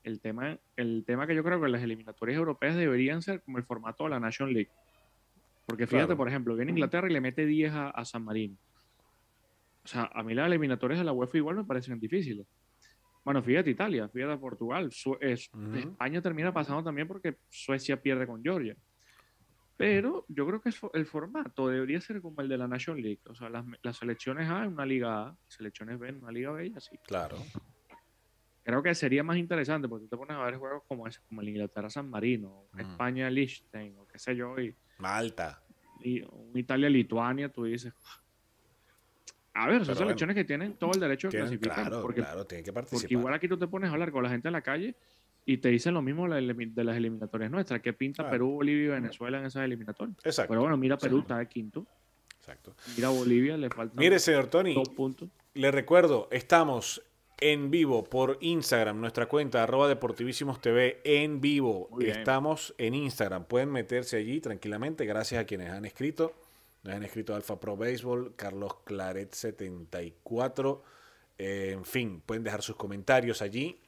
el tema, el tema que yo creo que las eliminatorias europeas deberían ser como el formato de la National League. Porque fíjate, Claro. por ejemplo, viene Inglaterra y le mete 10 a, a San Marino. O sea, a mí las eliminatorias de la UEFA igual me parecen difíciles. Bueno, fíjate Italia, fíjate Portugal. Su- es- Ujú. España termina pasando también porque Suecia pierde con Georgia. Pero yo creo que el formato debería ser como el de la National League. O sea, las, las selecciones A en una liga A, selecciones B en una liga B y así. Claro. Creo que sería más interesante porque tú te pones a ver juegos como ese, como el Inglaterra San Marino, Mm. España Liechtenstein, o qué sé yo, y, Malta. y un Italia Lituania, tú dices. A ver, son Pero bueno, selecciones que tienen todo el derecho de clasificar. claro, porque, claro, tienen que porque participar. igual aquí tú te pones a hablar con la gente en la calle y te dicen lo mismo de las eliminatorias nuestras. ¿Qué pinta Claro. Perú, Bolivia y Venezuela en esas eliminatorias? Exacto. Pero bueno, mira Perú, está de quinto. exacto. Mira Bolivia, le faltan Mire, señor Tony, dos puntos. le recuerdo, estamos en vivo por Instagram, nuestra cuenta arroba deportivísimos TV en vivo. Estamos en Instagram, pueden meterse allí tranquilamente, gracias a quienes han escrito. Nos han escrito Alfa Pro Baseball, Carlos Claret 74. eh, en fin, pueden dejar sus comentarios allí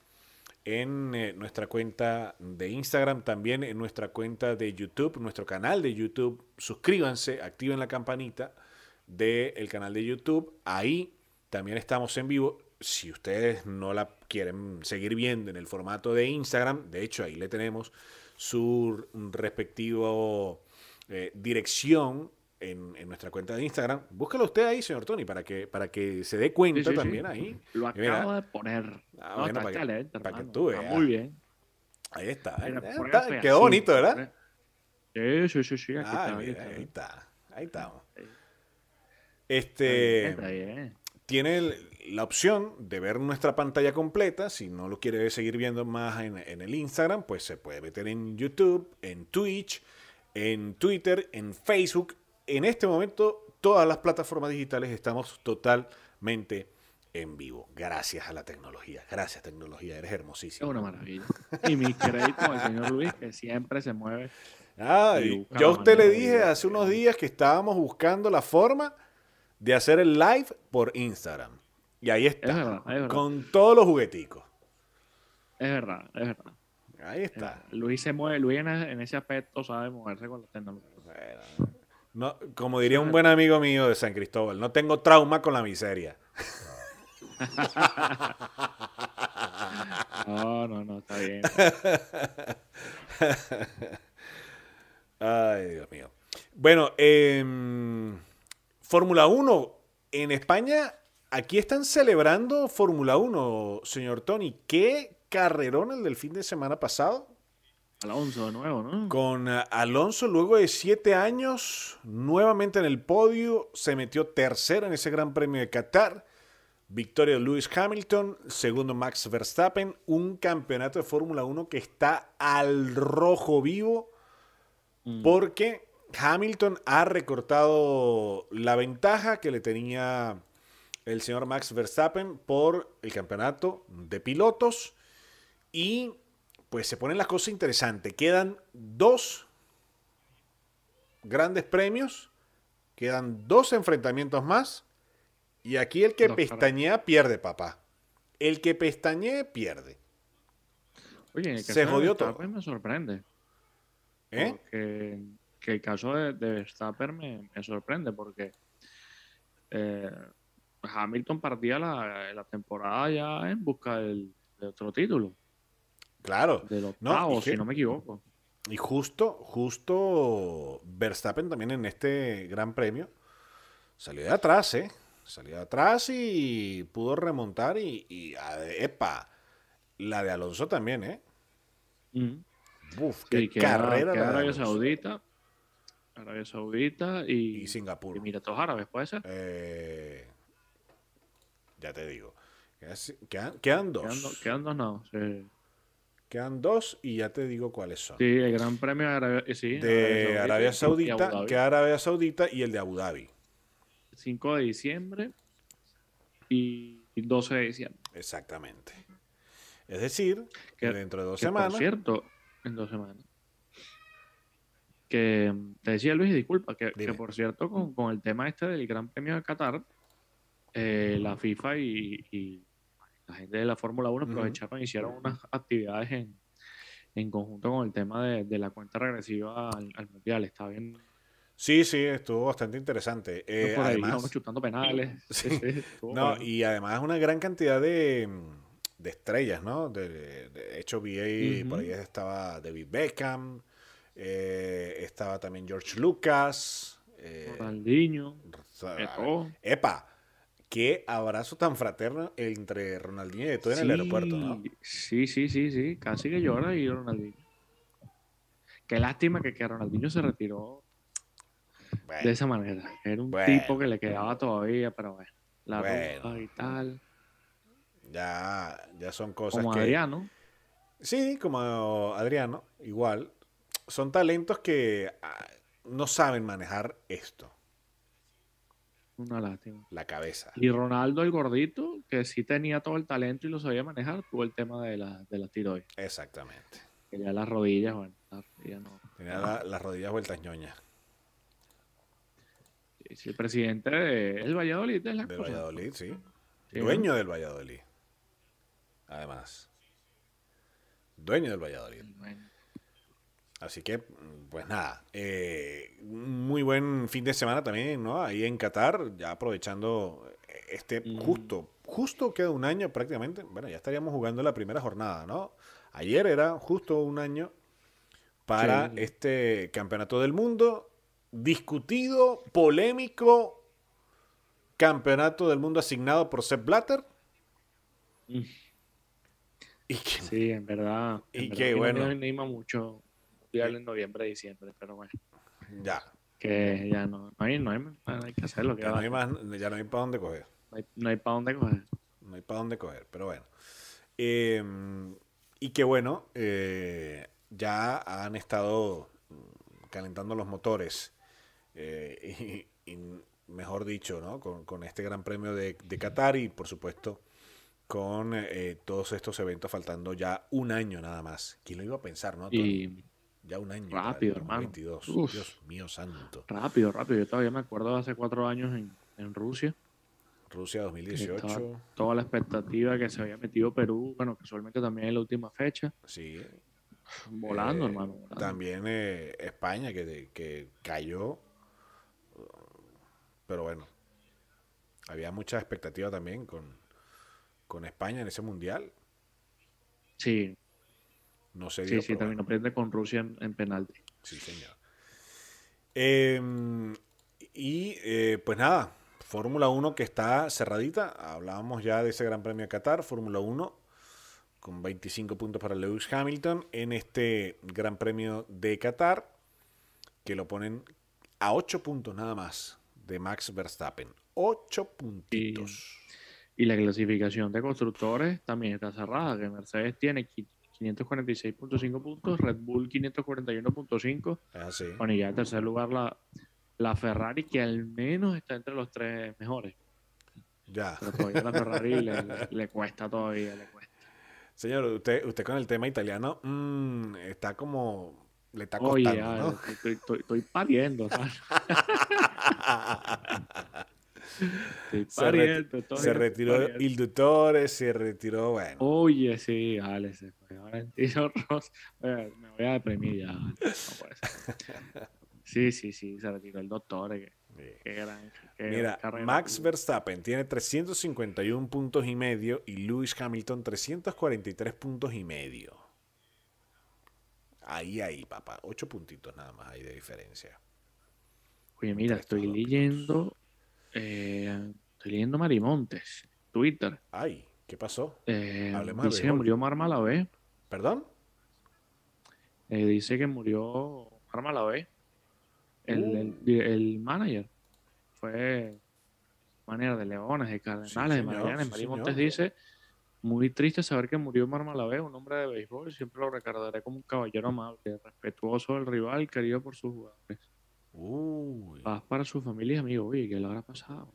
en eh, nuestra cuenta de Instagram, también en nuestra cuenta de YouTube, nuestro canal de YouTube. Suscríbanse, activen la campanita del canal de YouTube. Ahí también estamos en vivo. Si ustedes no la quieren seguir viendo en el formato de Instagram, de hecho ahí le tenemos su respectivo eh, dirección en, en nuestra cuenta de Instagram. Búscalo usted ahí, señor Tony, para que, para que se dé cuenta Sí, sí, sí. también ahí. Lo Y mira, acabo de poner. Ah, No, bueno, está para que- para que tú está veas. Muy bien. Ahí está. Mira, está- quedó bonito, ¿verdad? Sí, sí, sí, sí, aquí Ah, está, mira, está. ahí está. Ahí estamos. Sí. Este. Está bien. tiene el- la opción de ver nuestra pantalla completa. Si no lo quiere seguir viendo más en, en el Instagram, pues se puede meter en YouTube, en Twitch, en Twitter, en Facebook. En este momento, todas las plataformas digitales estamos totalmente en vivo. Gracias a la tecnología. Gracias, tecnología. Eres Es hermosísimo. una maravilla. Y mi crédito al señor Luis, que siempre se mueve. Ah, yo a usted le dije hace unos días que estábamos buscando la forma de hacer el live por Instagram. Y ahí está. Es verdad, es verdad. Con todos los jugueticos. Es verdad, es verdad. Ahí es está. verdad. Luis se mueve, Luis en, en ese aspecto sabe moverse con la tecnología. Bueno, no, como diría un buen amigo mío de San Cristóbal, no tengo trauma con la miseria. No, no, no, está bien. Ay, Dios mío. Bueno, em, Fórmula 1 en España, aquí están celebrando Fórmula 1, señor Tony. ¿Qué carrerón el del fin de semana pasado? Alonso de nuevo, ¿no? Con eh, Alonso, luego de siete años, nuevamente en el podio, se metió tercero en ese Gran Premio de Qatar. Victoria de Lewis Hamilton, segundo Max Verstappen, un campeonato de Fórmula 1 que está al rojo vivo Mm. porque Hamilton ha recortado la ventaja que le tenía el señor Max Verstappen por el campeonato de pilotos y pues se ponen las cosas interesantes. Quedan dos grandes premios, quedan dos enfrentamientos más y aquí el que pestañea pierde, papá. El que pestañee pierde. Oye, el se jodió todo. Me sorprende. ¿Eh? Porque que el caso de, de Verstappen me, me sorprende porque eh, Hamilton partía la, la temporada ya en busca del, de otro título, Claro. del No, octavo, que- si no me equivoco. Y justo, justo Verstappen también en este gran premio salió de atrás, ¿eh? Salió de atrás y pudo remontar y, epa, la de Alonso también, ¿eh? Mm. Uf, Sí, qué carrera que la Arabia. Saudita, Arabia Saudita y, y Singapur. y Emiratos Árabes, ¿puede ser? Eh, ya te digo. Quedan, quedan- quedan dos. Quedan, quedan dos, no. Sí. Quedan dos y ya te digo cuáles son. Sí, el Gran Premio de Arabia, eh, sí, de Arabia Saudita, Abu Dhabi. que Arabia Saudita y el de Abu Dhabi. 5 de diciembre y 12 de diciembre. Exactamente. Es decir, que dentro de dos Que semanas. por cierto, en dos semanas. Que mm, te decía Luis, disculpa, que, que por cierto, con, con el tema este del Gran Premio de Qatar, eh, la FIFA y, y la gente de la Fórmula 1 aprovecharon y hicieron unas actividades en, en conjunto con el tema de, de la cuenta regresiva al, al Mundial. Está bien. Sí, sí, estuvo bastante interesante. Eh, por ahí, además, ¿no? chutando penales. Sí. Sí, no, y además una gran cantidad de, de estrellas, ¿no? De, de hecho, vi ahí, por ahí estaba David Beckham, eh, estaba también George Lucas. eh, Ronaldinho, ver, Eto'o. Epa, qué abrazo tan fraterno entre Ronaldinho y todo en el Sí, aeropuerto, ¿no? Sí, sí, sí, sí. Casi que llora y Ronaldinho. Qué lástima que, que Ronaldinho se retiró de esa manera. Era un Bueno. tipo que le quedaba todavía, pero bueno, la Bueno. y tal. ya, ya son cosas Como que... Adriano. Sí, como Adriano, igual. Son talentos que ah, no saben manejar esto, Una lástima. la cabeza. Y Ronaldo, el gordito, que sí tenía todo el talento y lo sabía manejar, tuvo el tema de la, de la tiroides. Exactamente. Ya las rodillas, bueno, las rodillas no. Tenía la- las rodillas vueltas ñoñas Sí, sí, el presidente del Valladolid es la del cosa. Valladolid, sí. Sí, Dueño del Valladolid. Además. Dueño del Valladolid. Bueno, Así que, pues nada, eh, muy buen fin de semana también, ¿no? Ahí en Qatar, ya aprovechando este Mm. justo, justo queda un año prácticamente. Bueno, ya estaríamos jugando la primera jornada, ¿no? Ayer era justo un año para Sí. este campeonato del mundo, discutido, polémico, campeonato del mundo asignado por Sepp Blatter. Mm. Y que, Sí, en verdad. en Y verdad que no bueno. me anima mucho en noviembre, diciembre, pero bueno, ya, que ya no, no hay, no hay, no hay que hacerlo. que ya no hay más, ya no hay para dónde coger. no hay, no hay para dónde coger. No hay para dónde coger, pero bueno. Eh, y que bueno, eh, ya han estado calentando los motores. eh, y, y mejor dicho, ¿no? Con, con este gran premio de, de Qatar y por supuesto con eh, todos estos eventos faltando ya un año nada más. ¿Quién lo iba a pensar, no? Y ya un año. rápido, hermano. 2022. Uf. Dios mío santo. rápido, rápido. Yo todavía me acuerdo de hace cuatro años en, en Rusia. Rusia que 2018. estaba toda la expectativa que se había metido Perú, bueno, casualmente también en la última fecha, Sí. volando, Eh, hermano. volando. También eh, España, que, que cayó. Pero bueno, había mucha expectativa también con, con España en ese mundial. Sí, No se sí, sí, también bueno, aprende con Rusia en, en penalti. sí, señor. Em, y eh, pues nada, Fórmula 1 que está cerradita. Hablábamos ya de ese Gran Premio de Qatar, Fórmula 1 con 25 puntos para Lewis Hamilton en este Gran Premio de Qatar, que lo ponen a 8 puntos nada más de Max Verstappen. 8 puntitos. Y la clasificación de constructores también está cerrada, que Mercedes tiene 546.5 puntos, Red Bull 541.5, Es así. bueno, y ya en tercer lugar la, la Ferrari, que al menos está entre los tres mejores, Ya. pero todavía la Ferrari le, le- le cuesta todavía, le cuesta. Señor, usted, usted con el tema italiano mm, está como... Le está Oye, costando, ya, ¿no? estoy, estoy- estoy pariendo, ¿sabes? Se, retiró el Dottore, se retiró, bueno. Oye, sí, vale, se fue Ross. Eh, Me voy a deprimir ya. no. Sí, sí, sí, se retiró el doctor. Qué, qué gran. qué Mira, Max. Verstappen tiene 351 puntos y medio y Lewis Hamilton 343 puntos y medio. Ahí, ahí, papá. 8 puntitos nada más hay de diferencia. Oye, mira, estoy leyendo. Eh, estoy leyendo Marimontes, Twitter. Ay, ¿qué pasó? Eh, de dice que murió Mar Malavé. ¿Perdón? Eh, dice que murió Mar Malavé. El, Uh. el, el manager. Fue manager de Leones, de Cardenales, de señor, Magallanes. sí, Mari señor. Montes dice, muy triste saber que murió Mar Malavé, un hombre de béisbol. Siempre lo recordaré como un caballero amable, respetuoso del rival, querido por sus jugadores. Uy. Paz para su familia y amigos. Oye, ¿qué le habrá pasado?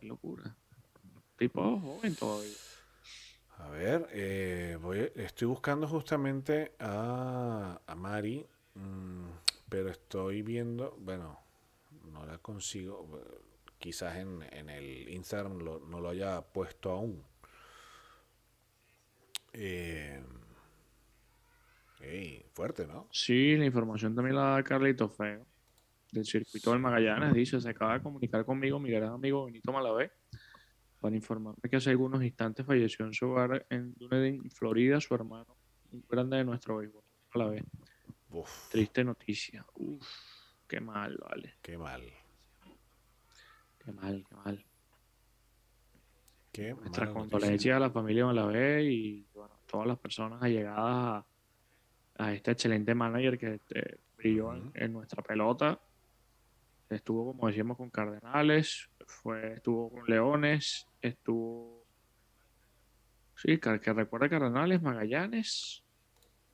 Qué locura. Tipo joven todavía. A ver, eh, voy, estoy buscando justamente a, a Mari, mm, pero estoy viendo, bueno, no la consigo, quizás en, en el Instagram lo- no lo haya puesto aún, Eh, fuerte, ¿no? Sí, la información también la da Carlito Feo, del circuito del Magallanes. Dice, se acaba de comunicar conmigo mi gran amigo Benito Malavé para informarme que hace algunos instantes falleció en su hogar en Dunedin, Florida, su hermano, un grande de nuestro béisbol, Malavé. Triste noticia. Uf, qué mal, vale. Qué mal. Qué mal, qué mal. Qué Nuestras condolencias a la familia Malavé y bueno, todas las personas allegadas a, a este excelente manager que este, brilló en, nuestra pelota. Estuvo, como decíamos, con Cardenales, fue, estuvo con Leones, estuvo. Sí, que, que recuerda Cardenales, Magallanes,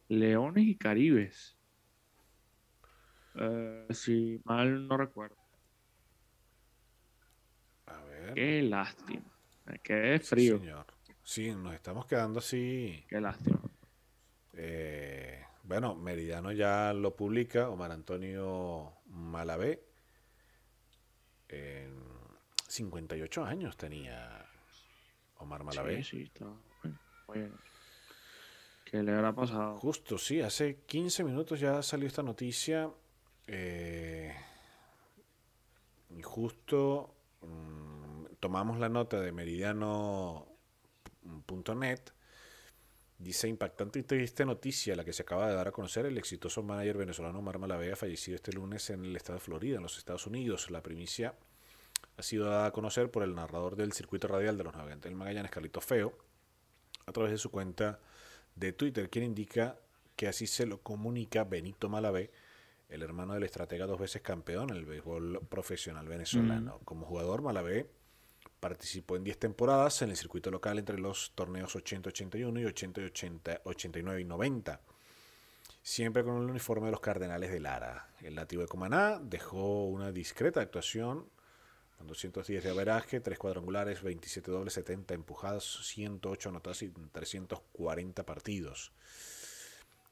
Leones y Caribes. Eh, si mal no recuerdo. A ver. Qué lástima. Me quedé frío. Sí, nos estamos quedando así. Qué lástima. Eh, bueno, Meridiano ya lo publica, Omar Antonio Malavé. 58 años tenía Omar Malavé. Sí, sí, está. ¿Qué le habrá pasado? Justo, sí, hace 15 minutos ya salió esta noticia. Eh, y justo mm, tomamos la nota de meridiano.net. Dice impactante y triste noticia la que se acaba de dar a conocer. El exitoso manager venezolano Omar Malavé ha fallecido este lunes en el estado de Florida, en los Estados Unidos. La primicia ha sido dada a conocer por el narrador del circuito radial de los navegantes del Magallanes, Carlito Feo, a través de su cuenta de Twitter, quien indica que así se lo comunica Benito Malavé, el hermano del estratega dos veces campeón en el béisbol profesional venezolano. Como jugador, Malavé participó en 10 temporadas en el circuito local entre los torneos 80-81 y 80-89 y 90. Siempre con el uniforme de los Cardenales de Lara. El nativo de Comaná dejó una discreta actuación con 210 de averaje, 3 cuadrangulares, 27 dobles, 70 empujadas, 108 anotadas y 340 partidos.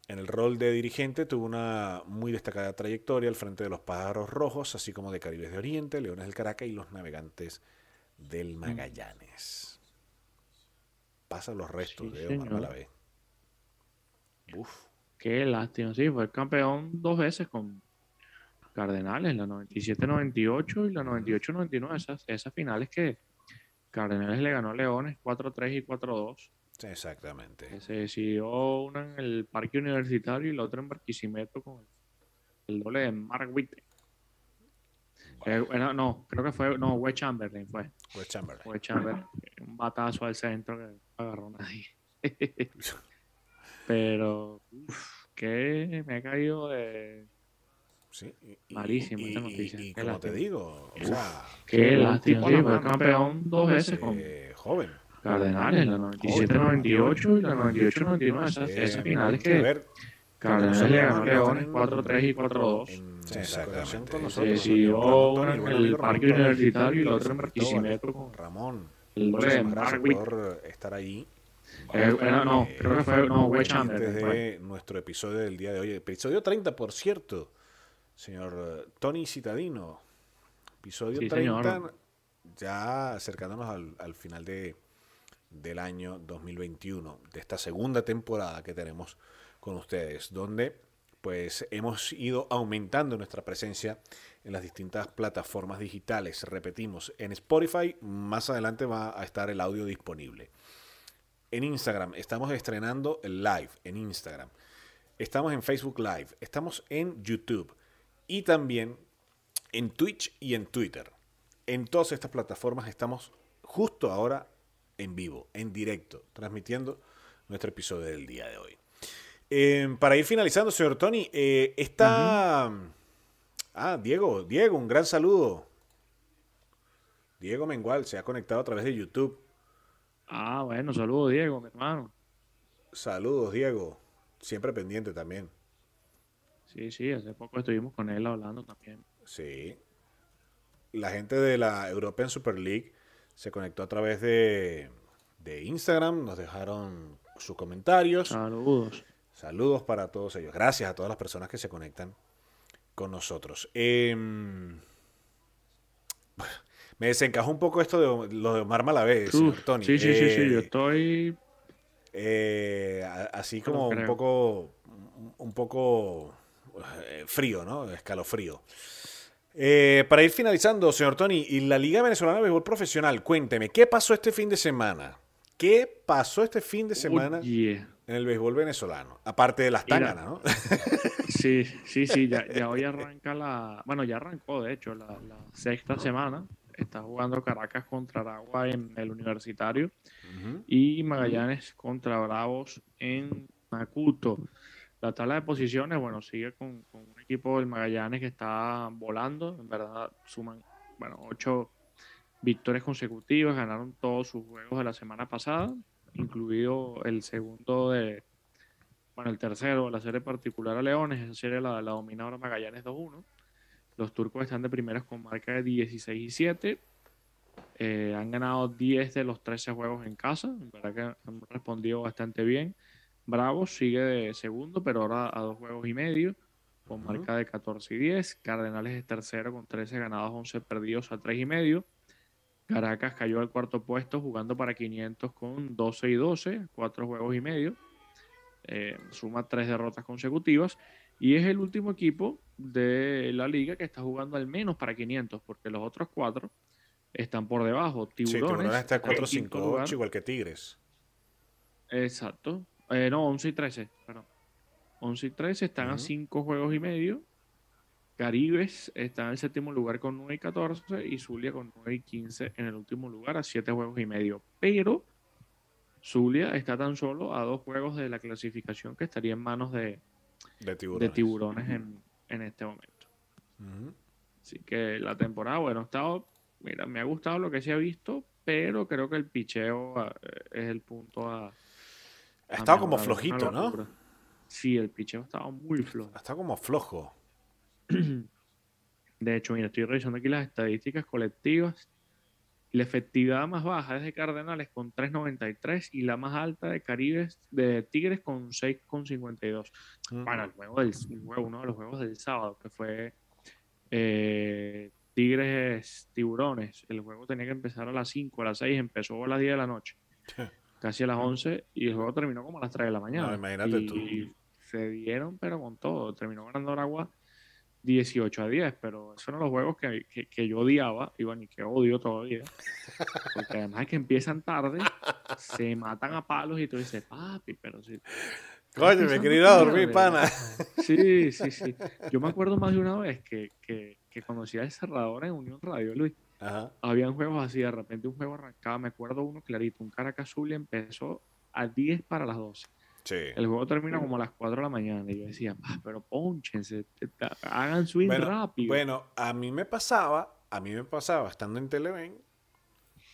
En el rol de dirigente tuvo una muy destacada trayectoria al frente de los Pájaros Rojos, así como de Caribes de Oriente, Leones del Caracas y los Navegantes del mm. Magallanes. Pasa los restos de Omar Malavé. Uf. Qué lástima, sí, fue campeón dos veces con Cardenales, la 97-98 y la 98-99, esas, esas finales que Cardenales le ganó a Leones 4-3 y 4-2. Exactamente. Se decidió una en el Parque Universitario y la otra en Barquisimeto con el, doble de Mark Witte. Eh, no, creo que fue, no, Wes Chamberlain fue. Wes Chamberlain. Wes Chamberlain. Un batazo al centro que agarró nadie. Pero, uff, que me ha caído de... Sí, Malísimo esta noticia. Y, como te digo, o sea, qué lástima. Sí, fue campeón dos veces con eh, joven. Cardenales, la 97-98 y la 98-99. Esas, esas finales que Cardenales le ganó Leones 4-3 y 4-2. Exactamente. Con nosotros. Se decidió una en el Parque Universitario y la otra en Barquisimeto con Ramón. El gracias por estar ahí. Eh, no, creo que fue no, Wes Antes de nuestro episodio del día de hoy. Episodio 30, por cierto. Señor Tony Citadino. Episodio 30. Ya acercándonos al, al final de, del año 2021, de esta segunda temporada que tenemos con ustedes, donde pues hemos ido aumentando nuestra presencia en las distintas plataformas digitales. Repetimos, en Spotify más adelante va a estar el audio disponible. En Instagram estamos estrenando el live en Instagram. Estamos en Facebook Live, estamos en YouTube y también en Twitch y en Twitter. En todas estas plataformas estamos justo ahora en vivo, en directo, transmitiendo nuestro episodio del día de hoy. Em, para ir finalizando, señor Tony, eh, está... Ah, Diego, Diego, un gran saludo. Diego Mengual se ha conectado a través de YouTube. Ah, bueno, saludos Diego, mi hermano. Saludos Diego, siempre pendiente también. Sí, sí, hace poco estuvimos con él hablando también. Sí. La gente de la European Super League se conectó a través de, Instagram, nos dejaron sus comentarios. Saludos. Saludos para todos ellos. Gracias a todas las personas que se conectan con nosotros. Em, me desencajó un poco esto de lo de Omar Malavé, señor Tony. Sí, sí, sí, sí, yo eh, estoy Eh, así como un poco, un poco eh, frío, ¿no? Escalofrío. Eh, para ir finalizando, señor Tony, y la Liga Venezolana de Béisbol Profesional, cuénteme, ¿qué pasó este fin de semana? ¿Qué pasó este fin de semana Oye, en el béisbol venezolano? Aparte de las tanganas, ¿no? Sí, sí, sí, ya, ya hoy arranca la, bueno, ya arrancó de hecho la, la sexta semana. Está jugando Caracas contra Aragua en el Universitario y Magallanes contra Bravos en Macuto. La tabla de posiciones, bueno, sigue con, con un equipo del Magallanes que está volando. En verdad, suman, bueno, ocho victorias consecutivas. Ganaron todos sus juegos de la semana pasada, incluido el segundo de, bueno, el tercero de la serie particular a Leones. Esa serie la, la domina ahora Magallanes 2-1. Los turcos están de primeras con marca de 16 y 7. Eh, han ganado 10 de los 13 juegos en casa. En verdad que han respondido bastante bien. Bravos sigue de segundo, pero ahora a dos juegos y medio, con marca de 14 y 10. Cardenales es tercero con 13 ganados, 11 perdidos a 3 y medio. Caracas cayó al cuarto puesto jugando para 500 con 12 y 12, cuatro juegos y medio. Eh, suma tres derrotas consecutivas. Y es el último equipo de la liga que está jugando al menos para 500, porque los otros cuatro están por debajo. Sí, Tiburones, Tiburones está en quinto 4-5-8, lugar. igual que Tigres. Exacto. Eh, no, 11 y 13, perdón. 11 y 13 están a Ujú. 5 juegos y medio. Caribes está en el séptimo lugar con 9 y 14 y Zulia con 9 y 15 en el último lugar a 7 juegos y medio. Pero Zulia está tan solo a dos juegos de la clasificación que estaría en manos de, De tiburones. de tiburones en, en este momento. Así que la temporada, bueno, ha estado, mira, me ha gustado lo que se ha visto, pero creo que el picheo ah, es el punto a, Ha estado como flojito, ¿no? Sí, el picheo estaba muy flojo. Ha estado como flojo. De hecho, mira, estoy revisando aquí las estadísticas colectivas. La efectividad más baja es de Cardenales con 3.93 y la más alta de Caribes de Tigres con 6.52. Ujú. Bueno, el juego del juego, uno de los juegos del sábado, que fue eh, Tigres Tiburones. El juego tenía que empezar a las 5, a las 6, empezó a las 10 de la noche, casi a las 11, y el juego terminó como a las 3 de la mañana. imagínate y tú. se dieron, pero con todo. Terminó ganando Aragua 18 a 10, pero esos eran los juegos que, que- que yo odiaba, y bueno, y que odio todavía. Porque además es que empiezan tarde, se matan a palos y tú dices, papi, pero si Coño, me quería ir a dormir, pana. Sí, sí, sí. Yo me acuerdo más de una vez que, que, que conocía el cerrador en Unión Radio, Luis. Ajá. Habían juegos así, de repente un juego arrancaba, me acuerdo uno clarito, un Caracas Zulia empezó a 10 para las 12. Sí. El juego termina como a las 4 de la mañana. Y yo decía, "Ah, pero ponchense, te- hagan swing Bueno, rápido. bueno, a mí me pasaba, a mí me pasaba estando en Televen,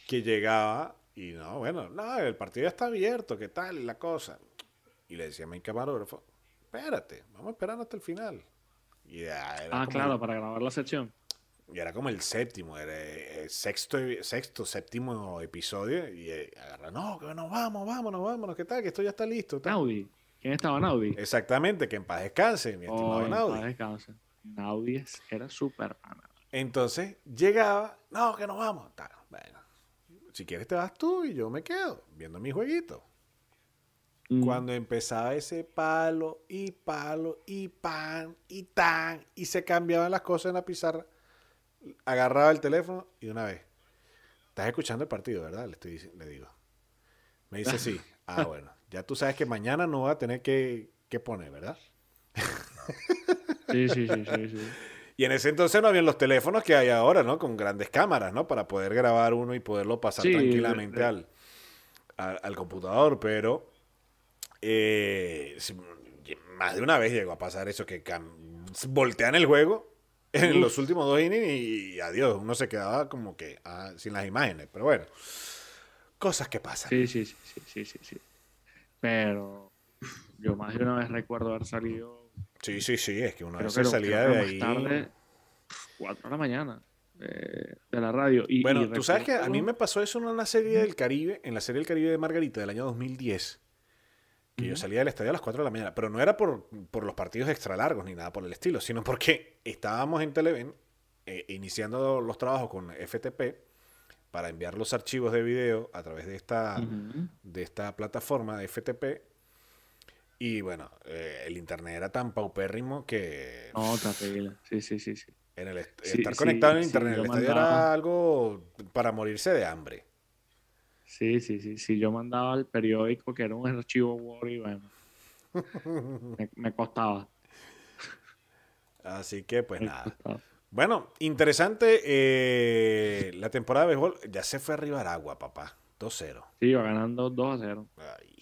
que llegaba y no, bueno, no, el partido ya está abierto, ¿qué tal? Y la cosa. Y le decía a mi camarógrafo, espérate, vamos a esperar hasta el final. Y ya era ah, como claro, para grabar la sección. Y era como el séptimo, era el sexto, sexto, séptimo episodio. Y eh, agarra, no, que nos vamos, vámonos, vámonos, ¿qué tal? Que esto ya está listo. tal". Naudi. ¿Quién estaba Naudi? Exactamente, que en paz descanse, mi estimado Oh, en Naudi. paz descanse. Naudi era súper. Entonces llegaba, no, que nos vamos. Bueno, si quieres te vas tú y yo me quedo viendo mi jueguito. Mm, Cuando empezaba ese palo y palo y pan y tan y se cambiaban las cosas en la pizarra, agarraba el teléfono y una vez, estás escuchando el partido, ¿verdad? Le, estoy, le digo. Me dice sí. Ah, bueno, ya tú sabes que mañana no va a tener que, que poner, ¿verdad? Sí, sí, sí, sí, sí. Y en ese entonces no habían los teléfonos que hay ahora, ¿no? Con grandes cámaras, ¿no? Para poder grabar uno y poderlo pasar Sí, tranquilamente de- al, al, al computador, pero eh, más de una vez llegó a pasar eso, que voltean el juego en los últimos dos innings y, adiós, uno se quedaba como que ah, sin las imágenes, pero bueno, cosas que pasan. Sí, sí, sí, sí, sí, sí, sí. Pero yo más de una vez recuerdo haber salido, Sí, sí, sí, es que creo se que, salía de más ahí. tarde, 4 de la mañana, eh, de la radio. Y, Bueno, y tú sabes que a mí me pasó eso en una serie del Caribe, en la serie del Caribe de Margarita del año 2010, que yo salía del estadio a las 4 de la mañana, pero no era por, por los partidos extra largos ni nada por el estilo, sino porque estábamos en Televen eh, iniciando los trabajos con FTP para enviar los archivos de video a través de esta, de esta plataforma de FTP. Y bueno, eh, el internet era tan paupérrimo que No, terrible. Sí, sí, sí, sí. en el est- Sí, estar sí, conectado en internet, yo el estadio mandaba- era algo para morirse de hambre. Sí, sí, sí. Sí, yo mandaba al periódico que era un archivo Word y bueno, me, me costaba. Así que pues me nada. costaba. Bueno, interesante. eh, la temporada de béisbol ya se fue arriba agua, papá. 2-0. Sí, iba ganando 2 a 0. Ay,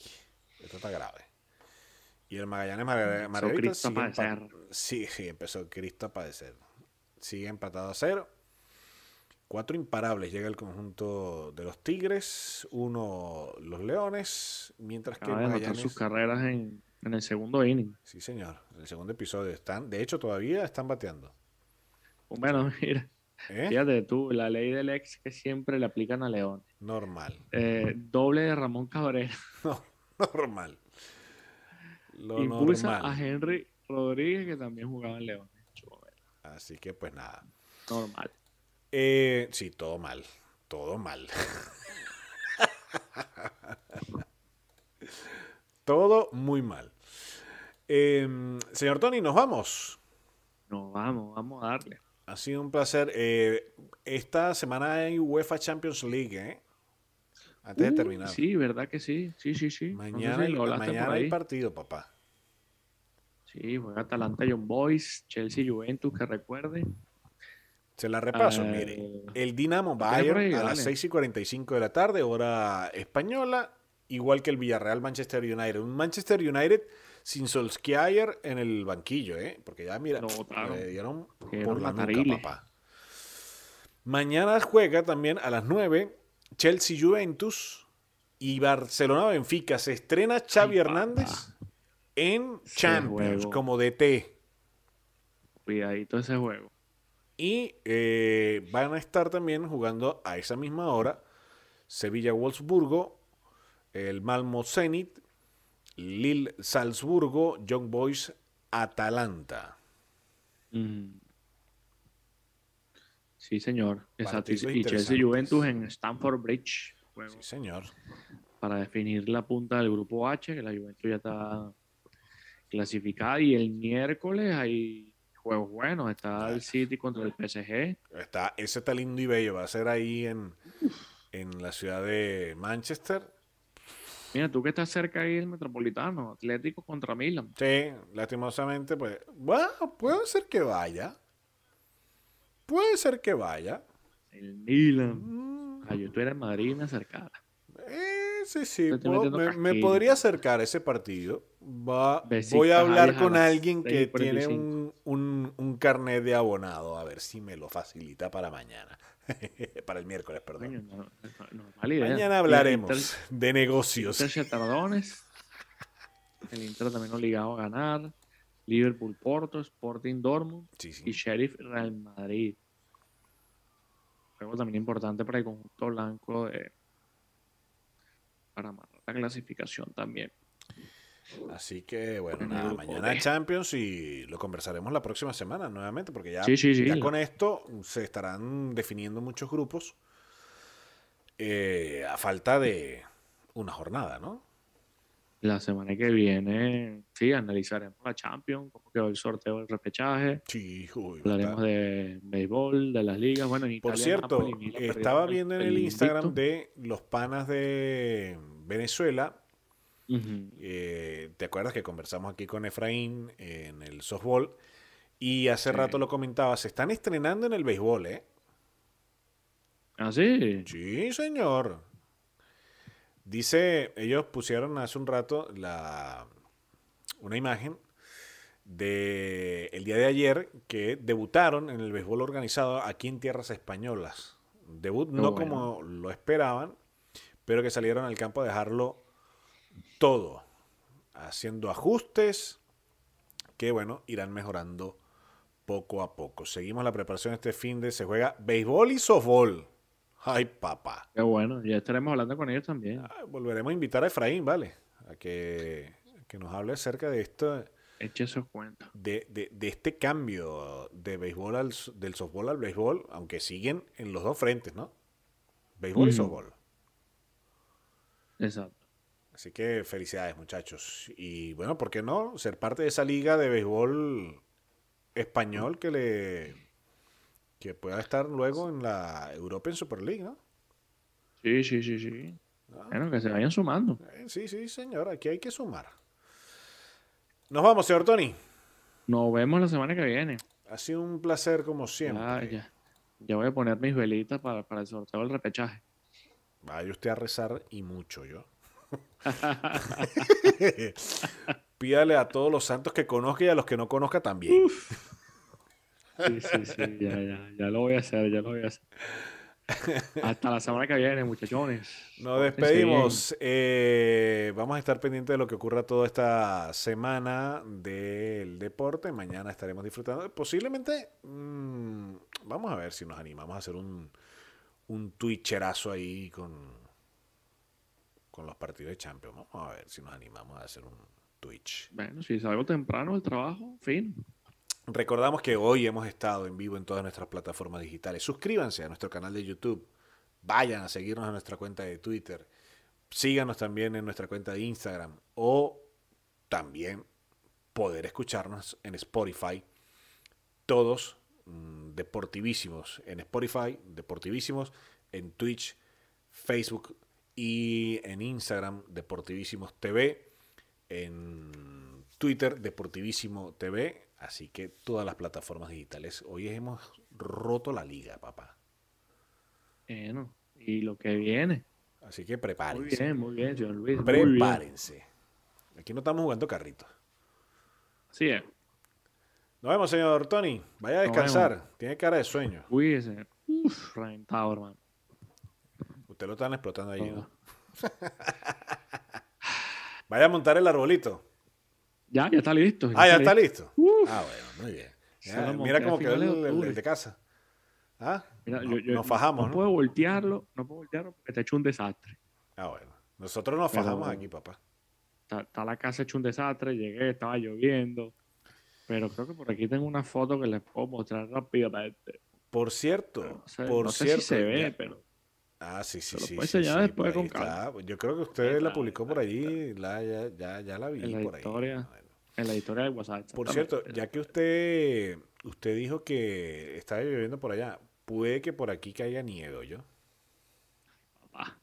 esto está grave. Y el Magallanes Mar Margarita Cristo a sigue. Sí, sí, empezó Cristo a padecer. Sigue empatado a cero. Cuatro imparables llega el conjunto de los Tigres, uno los Leones, mientras que de Magallanes... sus carreras en, en el segundo inning. Sí, señor. El segundo episodio están, de hecho, todavía están bateando. Bueno, mira, ¿Eh? fíjate tú, la ley del ex que siempre le aplican a León. Normal. Eh, doble de Ramón Cabrera. No, normal. Lo Impulsa normal. a Henry Rodríguez, que también jugaba en León. Así que pues nada. Normal. Eh, sí, todo mal. Todo mal. todo muy mal. Eh, señor Tony, nos vamos. No, vamos, vamos a darle. Ha sido un placer. Eh, esta semana hay UEFA Champions League, ¿eh? Antes de Uh, terminar. Sí, ¿verdad que sí? Sí, sí, sí. No sé Mañana, si lo hablaste mañana por hay partido, papá. Sí, juega Atalanta Young Boys, Chelsea Juventus, que recuerde. Se la repaso, Eh, mire. El Dinamo ¿lo tienes por Bayern ahí? a las Dale. 6 y 45 de la tarde, hora española, igual que el Villarreal Manchester United. Un Manchester United sin Solskjaer en el banquillo, ¿eh? Porque ya, mira, le dieron por la nuca, papá. Mañana juega también a las 9 Chelsea Juventus y Barcelona Benfica. Se estrena Xavi Ay, Hernández en Champions juego. como DT. Cuidadito ese juego. Y eh, van a estar también jugando a esa misma hora Sevilla-Wolfsburgo, el Malmo Zenit, Lille Salzburgo, Young Boys Atalanta. Mm. Sí, señor. Exacto. Y, Chelsea. Juventus en Stamford Bridge. Juego Sí, señor. para definir la punta del grupo H, que la Juventus ya está clasificada. Y el miércoles hay juegos buenos. Está el City contra el PSG. Está, ese está lindo y bello. Va a ser ahí en, en la ciudad de Manchester. Mira, tú que estás cerca ahí del Metropolitano, Atlético contra Milan. Sí, lastimosamente, pues. Bueno, puede ser que vaya. Puede ser que vaya. El Milan. Mm, Ah, yo tú eres en Madrid me acercaba. Sí, sí, puedo- me, podría acercar a ese partido. Va, voy a hablar con alguien que tiene 6:45. un, un, un carnet de abonado, a ver si me lo facilita para mañana. para el miércoles, perdón. No, no-. Mañana hablaremos Inter- de negocios. Inter Tardones. El Inter también obligado a ganar. Liverpool Porto, Sporting Dortmund Sí, sí. y Sheriff Real Madrid. Juego también importante para el conjunto blanco de para la clasificación también. Así que, bueno, nada, mañana. Champions y lo conversaremos la próxima semana nuevamente, porque ya, Sí, sí, sí. ya con esto se estarán definiendo muchos grupos eh, a falta de una jornada, ¿no? La semana que viene, sí, analizaremos la Champions, cómo quedó el sorteo del repechaje. Sí, uy, Hablaremos de béisbol, de las ligas. Bueno, en Por Italia, cierto, Napoli, estaba viendo en el el Instagram invicto. de los panas de Venezuela. Eh, ¿Te acuerdas que conversamos aquí con Efraín en el softball? Y hace Sí. rato lo comentaba, se están estrenando en el béisbol, ¿eh? ¿Ah, sí? Sí, señor. Dice, ellos pusieron hace un rato la, una imagen de el día de ayer que debutaron en el béisbol organizado aquí en tierras españolas. Debut no bueno. como lo esperaban, pero que salieron al campo a dejarlo todo, haciendo ajustes que, bueno, irán mejorando poco a poco. Seguimos la preparación este fin de se juega béisbol y softball. Ay, papá. Qué bueno, ya estaremos hablando con ellos también. Ah, Volveremos a invitar a Efraín, ¿vale? A que, que nos hable acerca de esto, Eche esos cuentos. de, de- de este cambio de béisbol al, del softball al béisbol, aunque siguen en los dos frentes, ¿no? béisbol y softball. Exacto. Así que felicidades, muchachos. Y bueno, ¿por qué no? Ser parte de esa liga de béisbol español que le que pueda estar luego en la European Super League, ¿no? Sí, sí, sí, sí. Ah, Bueno, que se vayan sumando. eh, sí, sí, señor, aquí hay que sumar. Nos vamos, señor Tony. Nos vemos la semana que viene. Ha sido un placer como siempre. Ya, ya. Ya voy a poner mis velitas para, para el sorteo del repechaje. Vaya usted a rezar y mucho yo. Pídale a todos los santos que conozca y a los que no conozca también. Sí, sí, sí, ya, ya, ya lo voy a hacer, ya lo voy a hacer. Hasta la semana que viene, muchachones. Nos despedimos. Eh, vamos a estar pendientes de lo que ocurra toda esta semana del deporte. Mañana estaremos disfrutando. Posiblemente, mm, vamos a ver si nos animamos a hacer un, un twitcherazo ahí con, con los partidos de Champions. Vamos a ver si nos animamos a hacer un Twitch. Bueno, si salgo temprano del trabajo, fin. Recordamos que hoy hemos estado en vivo en todas nuestras plataformas digitales. Suscríbanse a nuestro canal de YouTube. Vayan a seguirnos en nuestra cuenta de Twitter. Síganos también en nuestra cuenta de Instagram. O también poder escucharnos en Spotify. Todos mm, deportivísimos en Spotify, deportivísimos en Twitch, Facebook y en Instagram, Deportivísimos TV. En Twitter, Deportivísimo TV. Así que todas las plataformas digitales. Hoy hemos roto la liga, papá. Bueno, y lo que viene. Así que Muy prepárense. bien, muy bien, señor Luis. muy bien. Prepárense. Aquí no estamos jugando carritos. Así es. Nos vemos, señor Tony. Vaya a descansar. Tiene cara de sueño. Cuídese. Uf, reventado, hermano. Usted lo están explotando ahí, ¿no? Vaya a montar el arbolito. Ya, ya está listo. Ah, ya está listo. Uf. Ah, bueno, muy bien. Mira cómo quedó el, de el- el octubre. de casa. Ah, Mira, no- yo- yo nos fajamos, no, ¿no? puedo voltearlo, no puedo voltearlo porque está hecho un desastre. Ah, bueno. Nosotros nos Pero- fajamos aquí, papá. Está, está la casa hecho un desastre, llegué, estaba lloviendo. Pero creo que por aquí tengo una foto que les puedo mostrar rápidamente. Por cierto, No sé, por no sé cierto. si se ve, ya- pero Ah, sí, sí, sí. sí, enseñar sí, después ahí con calma. Yo creo que usted la publicó por allí. La, ya, ya, ya la vi En la por ahí. historia. Bueno. En la historia de WhatsApp. Por cierto, ya que usted, usted dijo que estaba lloviendo por allá, puede que por aquí caiga nieve, ¿yo? Papá,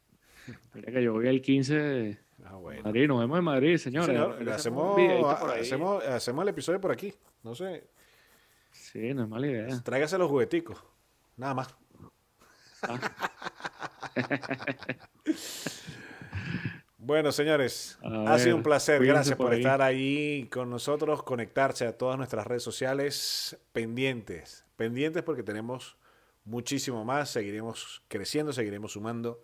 Mira que yo voy el 15 de Ah, bueno. Madrid, nos vemos en Madrid, Sí, señores. señor, hacemos hacemos, hacemos, el episodio por aquí. No sé, Sí, no es mala idea. tráigase los jugueticos. Nada más. Bueno, señores, A ha sido un placer. Gracias por estar ahí con nosotros, conectarse a todas nuestras redes sociales, pendientes, pendientes porque tenemos muchísimo más, seguiremos creciendo, seguiremos sumando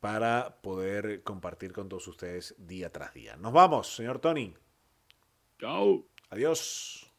para poder compartir con todos ustedes día tras día. Nos vamos, señor Tony. Chao. Adiós.